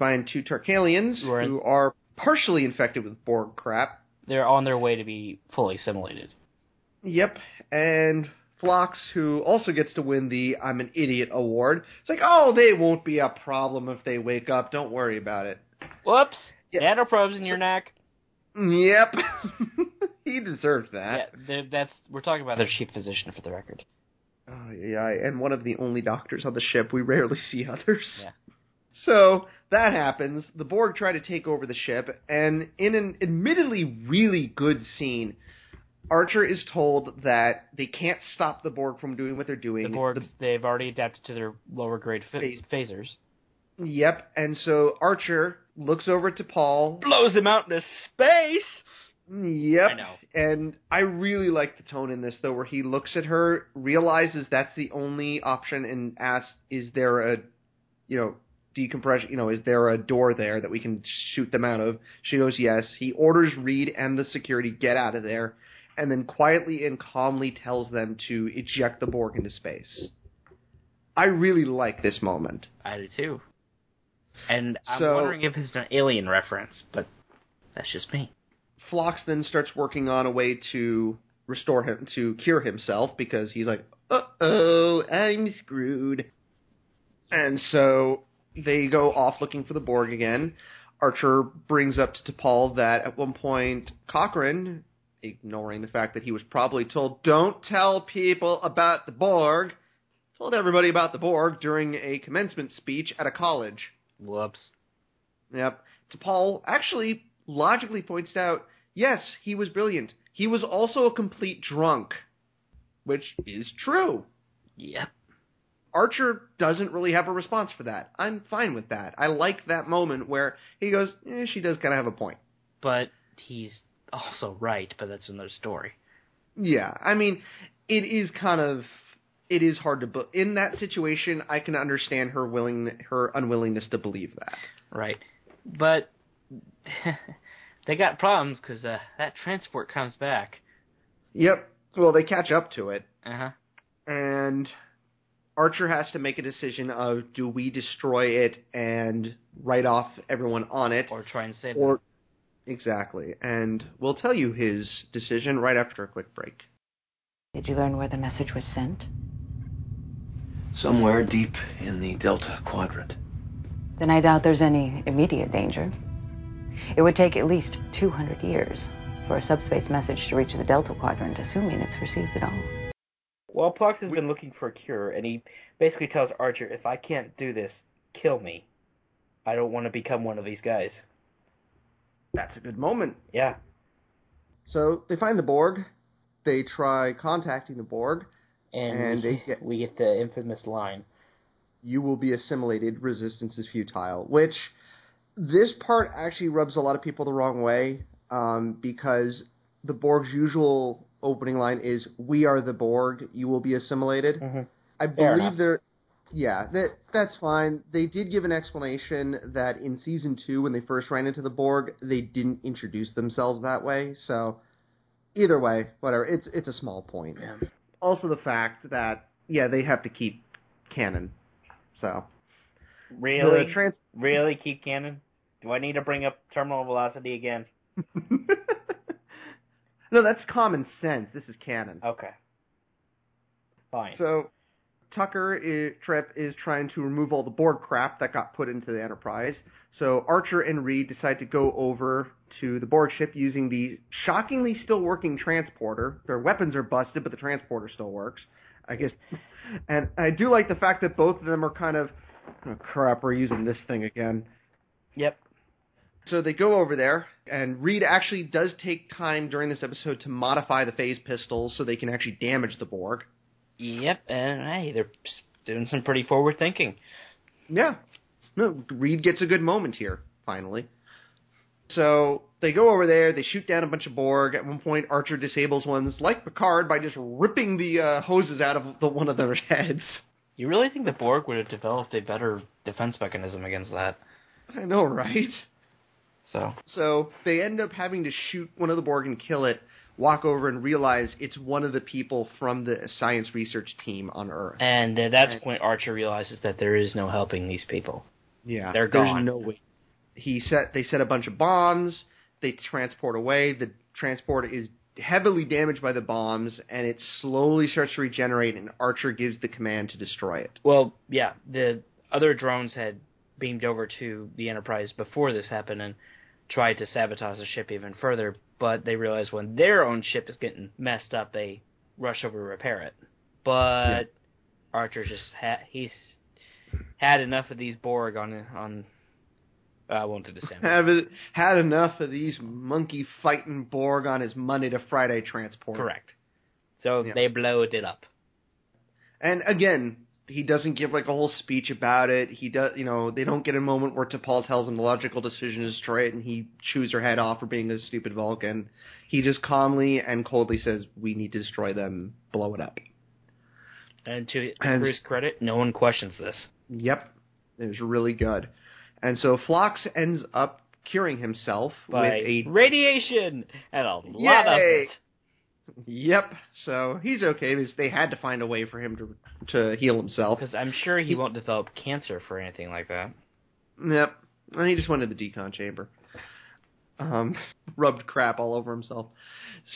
Find two Tarkalians Who are- who are partially infected with Borg crap. they're on their way to be fully assimilated. Yep, and Phlox, who also gets to win the I'm an Idiot award. It's like, oh, they won't be a problem if they wake up. Don't worry about it. Whoops! Nanoprobes in your neck. Yep. he deserved that. they're- that's we're talking about their chief physician for the record. Oh, yeah, and one of the only doctors on the ship. We rarely see others. Yeah. So that happens. The Borg try to take over the ship, and in an admittedly really good scene, Archer is told that they can't stop the Borg from doing what they're doing. The Borgs, they've already adapted to their lower grade fa- Phase- phasers. Yep, and so Archer looks over to T'Pol. Blows him out into space. Yep. I know. And I really like the tone in this though, where he looks at her, realizes that's the only option, and asks, "Is there a, you know, decompression? You know, is there a door there that we can shoot them out of?" She goes, "Yes." He orders Reed and the security get out of there, and then quietly and calmly tells them to eject the Borg into space. I really like this moment. I do too. And I'm So- wondering if it's an alien reference, but that's just me. Phlox then starts working on a way to restore him to cure himself because he's like, "Uh oh, I'm screwed." And so they go off looking for the Borg again. Archer brings up to T'Pol that at one point Cochrane, ignoring the fact that he was probably told, "Don't tell people about the Borg," told everybody about the Borg during a commencement speech at a college. Whoops. Yep. T'Pol actually logically points out, yes, he was brilliant. He was also a complete drunk, which is true. Yep. Archer doesn't really have a response for that. I'm fine with that. I like that moment where he goes, eh, she does kind of have a point. But he's also right, but that's another story. Yeah, I mean, it is kind of it is hard to be- in that situation. I can understand her willing her unwillingness to believe that. Right. But they got problems because uh, that transport comes back. Yep. Well, they catch up to it. Uh huh. and Archer has to make a decision of do we destroy it and write off everyone on it, or try and save or them. exactly. And we'll tell you his decision right after a quick break. Did you learn where the message was sent? Somewhere deep in the Delta Quadrant. Then I doubt there's any immediate danger. It would take at least 200 years for a subspace message to reach the Delta Quadrant, assuming it's received at all. Well, Phlox has been looking for a cure, and he basically tells Archer, if I can't do this, kill me. I don't want to become one of these guys. That's a good moment. Yeah. So they find the Borg. They try contacting the Borg, And, and we, they get we get the infamous line. you will be assimilated. Resistance is futile. Which this part actually rubs a lot of people the wrong way um, because the Borg's usual opening line is "We are the Borg. You will be assimilated." Mm-hmm. I believe enough. they're. Yeah, that that's fine. They did give an explanation that in season two, when they first ran into the Borg, they didn't introduce themselves that way. So, either way, whatever. It's it's a small point. Yeah. Also, the fact that yeah, they have to keep canon. So Really? Trans- really, keep canon. Do I need to bring up terminal velocity again? no, that's common sense. This is canon. Okay. Fine. So Tucker i Trip is trying to remove all the Borg crap that got put into the Enterprise. So Archer and Reed decide to go over to the Borg ship using the shockingly still working transporter. Their weapons are busted, but the transporter still works. I guess. And I do like the fact that both of them are kind of, oh crap, we're using this thing again. Yep. So they go over there, and Reed actually does take time during this episode to modify the phase pistols so they can actually damage the Borg. Yep, and hey, they're doing some pretty forward thinking. Yeah. No, Reed gets a good moment here, finally. So they go over there, they shoot down a bunch of Borg. At one point, Archer disables ones, like Picard, by just ripping the uh, hoses out of the, one of their heads. You really think the Borg would have developed a better defense mechanism against that? I know, right? So So they end up having to shoot one of the Borg and kill it, walk over and realize it's one of the people from the science research team on Earth. And at that point, Archer realizes that there is no helping these people. Yeah, They're there's gone. no way. He set they set a bunch of bombs. They transport away. The transport is heavily damaged by the bombs, and it slowly starts to regenerate. And Archer gives the command to destroy it. Well, yeah, the other drones had beamed over to the Enterprise before this happened and tried to sabotage the ship even further, but they realized when their own ship is getting messed up, they rush over to repair it. But Archer just ha- he's had enough of these Borg on on. Uh, I won't do the same. Have had enough of these monkey fighting Borg on his Monday to Friday transport. Correct. So Yeah. they blowed it up. And again, he doesn't give like a whole speech about it. He does, you know, they don't get a moment where T'Pol tells him the logical decision is destroy it, and he chews her head off for being a stupid Vulcan. He just calmly and coldly says, "We need to destroy them, blow it up." And to And- Crew's credit, no one questions this. Yep, it was really good. And so Phlox ends up curing himself By with a radiation and a lot of it. Yep. So he's okay because they had to find a way for him to to heal himself. Because I'm sure he won't develop cancer for anything like that. Yep. And he just went to the decon chamber. Um, rubbed crap all over himself.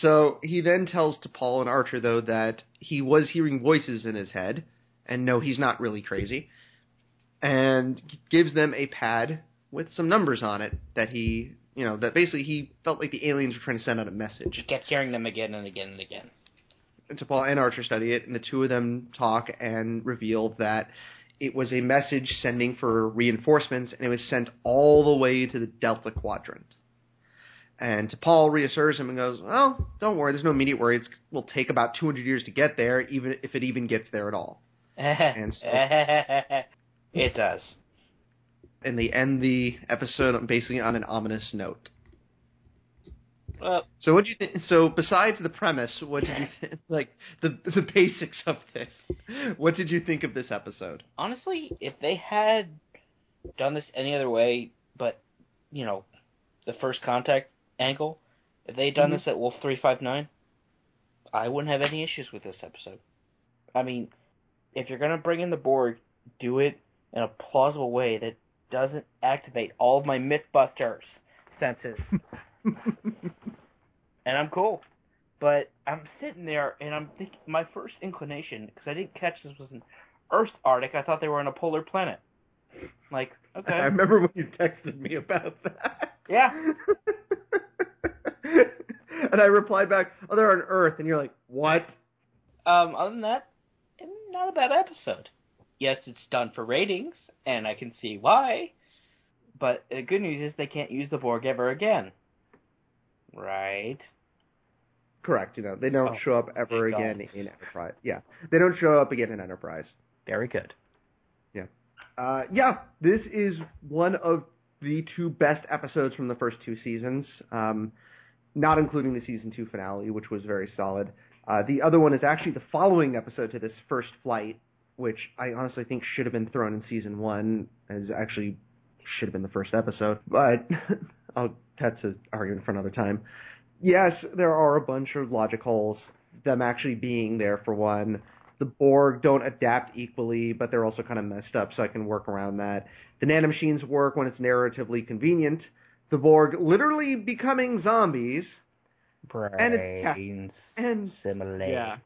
So he then tells T'Pol and Archer though that he was hearing voices in his head, and no, he's not really crazy, and gives them a pad with some numbers on it that he, you know, that basically he felt like the aliens were trying to send out a message. He kept hearing them again and again and again. And so T'Pol and Archer study it, and the two of them talk and reveal that it was a message sending for reinforcements, and it was sent all the way to the Delta Quadrant. And T'Pol reassures him and goes, "Well, don't worry. There's no immediate worry. It will take about 200 years to get there, even if it even gets there at all." and so, it does. And they end the episode basically on an ominous note. Well, so what do you think? So besides the premise, what did you think? Like the the basics of this, what did you think of this episode? Honestly, if they had done this any other way, but you know, the first contact angle, if they had done Mhm. this at Wolf three five nine, I wouldn't have any issues with this episode. I mean, if you're gonna bring in the Borg, do it in a plausible way that doesn't activate all of my MythBusters senses. and I'm cool. But I'm sitting there and I'm thinking, my first inclination, because I didn't catch this was an Earth Arctic, I thought they were on a polar planet. Like, okay. I remember when you texted me about that. Yeah. and I replied back, "Oh, they're on Earth," and you're like, "What?" Um, other than that, not a bad episode. Yes, it's done for ratings, and I can see why. But the good news is they can't use the Borg ever again. Right? Correct. You know, they don't Oh, show up ever thank again in Enterprise. Yeah, they don't show up again in Enterprise. Very good. Yeah. Uh, yeah, this is one of the two best episodes from the first two seasons, um, not including the season two finale, which was very solid. Uh, the other one is actually the following episode to this first flight, which I honestly think should have been thrown in season one, as actually should have been the first episode. But I'll, that's an argument for another time. Yes, there are a bunch of logic holes. Them actually being there for one. The Borg don't adapt equally, but they're also kind of messed up, so I can work around that. The nanomachines work when it's narratively convenient. The Borg literally becoming zombies. And it- yeah. Brains. And yeah.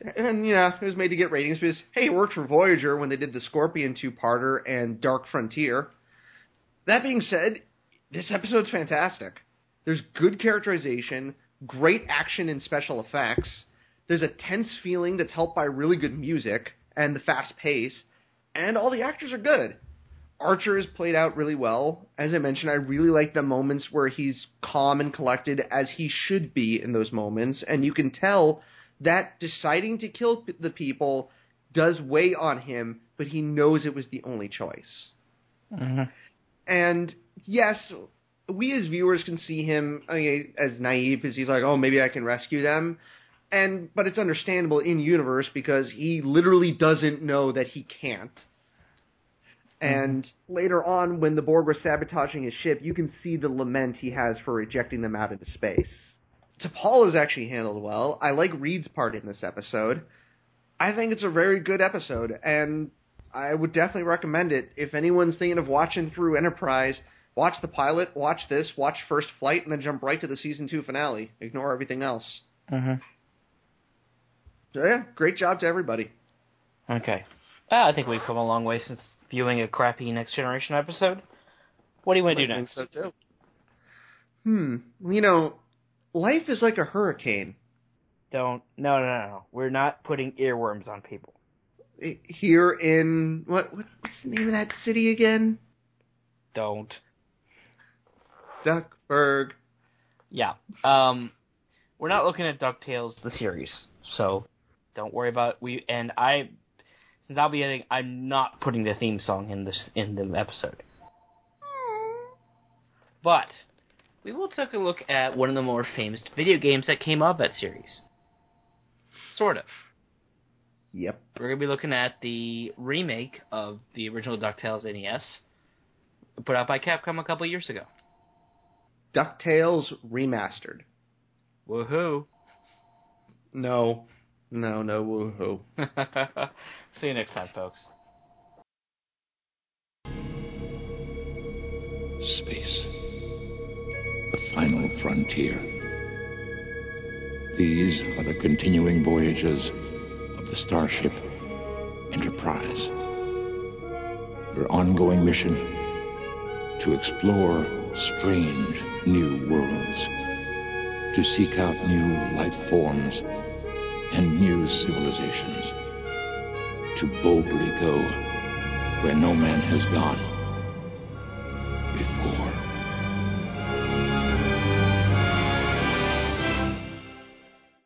And yeah, it was made to get ratings because hey, it worked for Voyager when they did the Scorpion two-parter and Dark Frontier. That being said, this episode's fantastic. There's good characterization, great action and special effects. There's a tense feeling that's helped by really good music and the fast pace, and all the actors are good. Archer is played out really well. As I mentioned, I really like the moments where he's calm and collected as he should be in those moments, and you can tell that deciding to kill the people does weigh on him, but he knows it was the only choice. Mm-hmm. And yes, we as viewers can see him I mean, as naive as he's like, oh, maybe I can rescue them. And but it's understandable in universe because he literally doesn't know that he can't. And later on, when the Borg were sabotaging his ship, you can see the lament he has for rejecting them out into space. T'Pol is actually handled well. I like Reed's part in this episode. I think it's a very good episode, and I would definitely recommend it. If anyone's thinking of watching through Enterprise, watch the pilot, watch this, watch First Flight, and then jump right to the season two finale. Ignore everything else. Mm-hmm. So yeah, great job to everybody. Okay. Ah, I think we've come a long way since viewing a crappy Next Generation episode. What do you want to do I think next? so too. Hmm. You know, life is like a hurricane. Don't. No, no, no, no. We're not putting earworms on people. Here in what what's the name of that city again? Don't. Duckburg. Yeah. Um, we're not looking at Ducktales the series, so don't worry about we. And I, since I'll be editing, I'm not putting the theme song in this in the episode. But we will take a look at one of the more famous video games that came out of that series. Sort of. Yep. We're gonna be looking at the remake of the original DuckTales NES, put out by Capcom a couple years ago. DuckTales remastered. Woohoo! No, no, no woohoo. See you next time, folks. Space. The final frontier. These are the continuing voyages of the Starship Enterprise. Her ongoing mission to explore strange new worlds, to seek out new life forms and new civilizations, to boldly go where no man has gone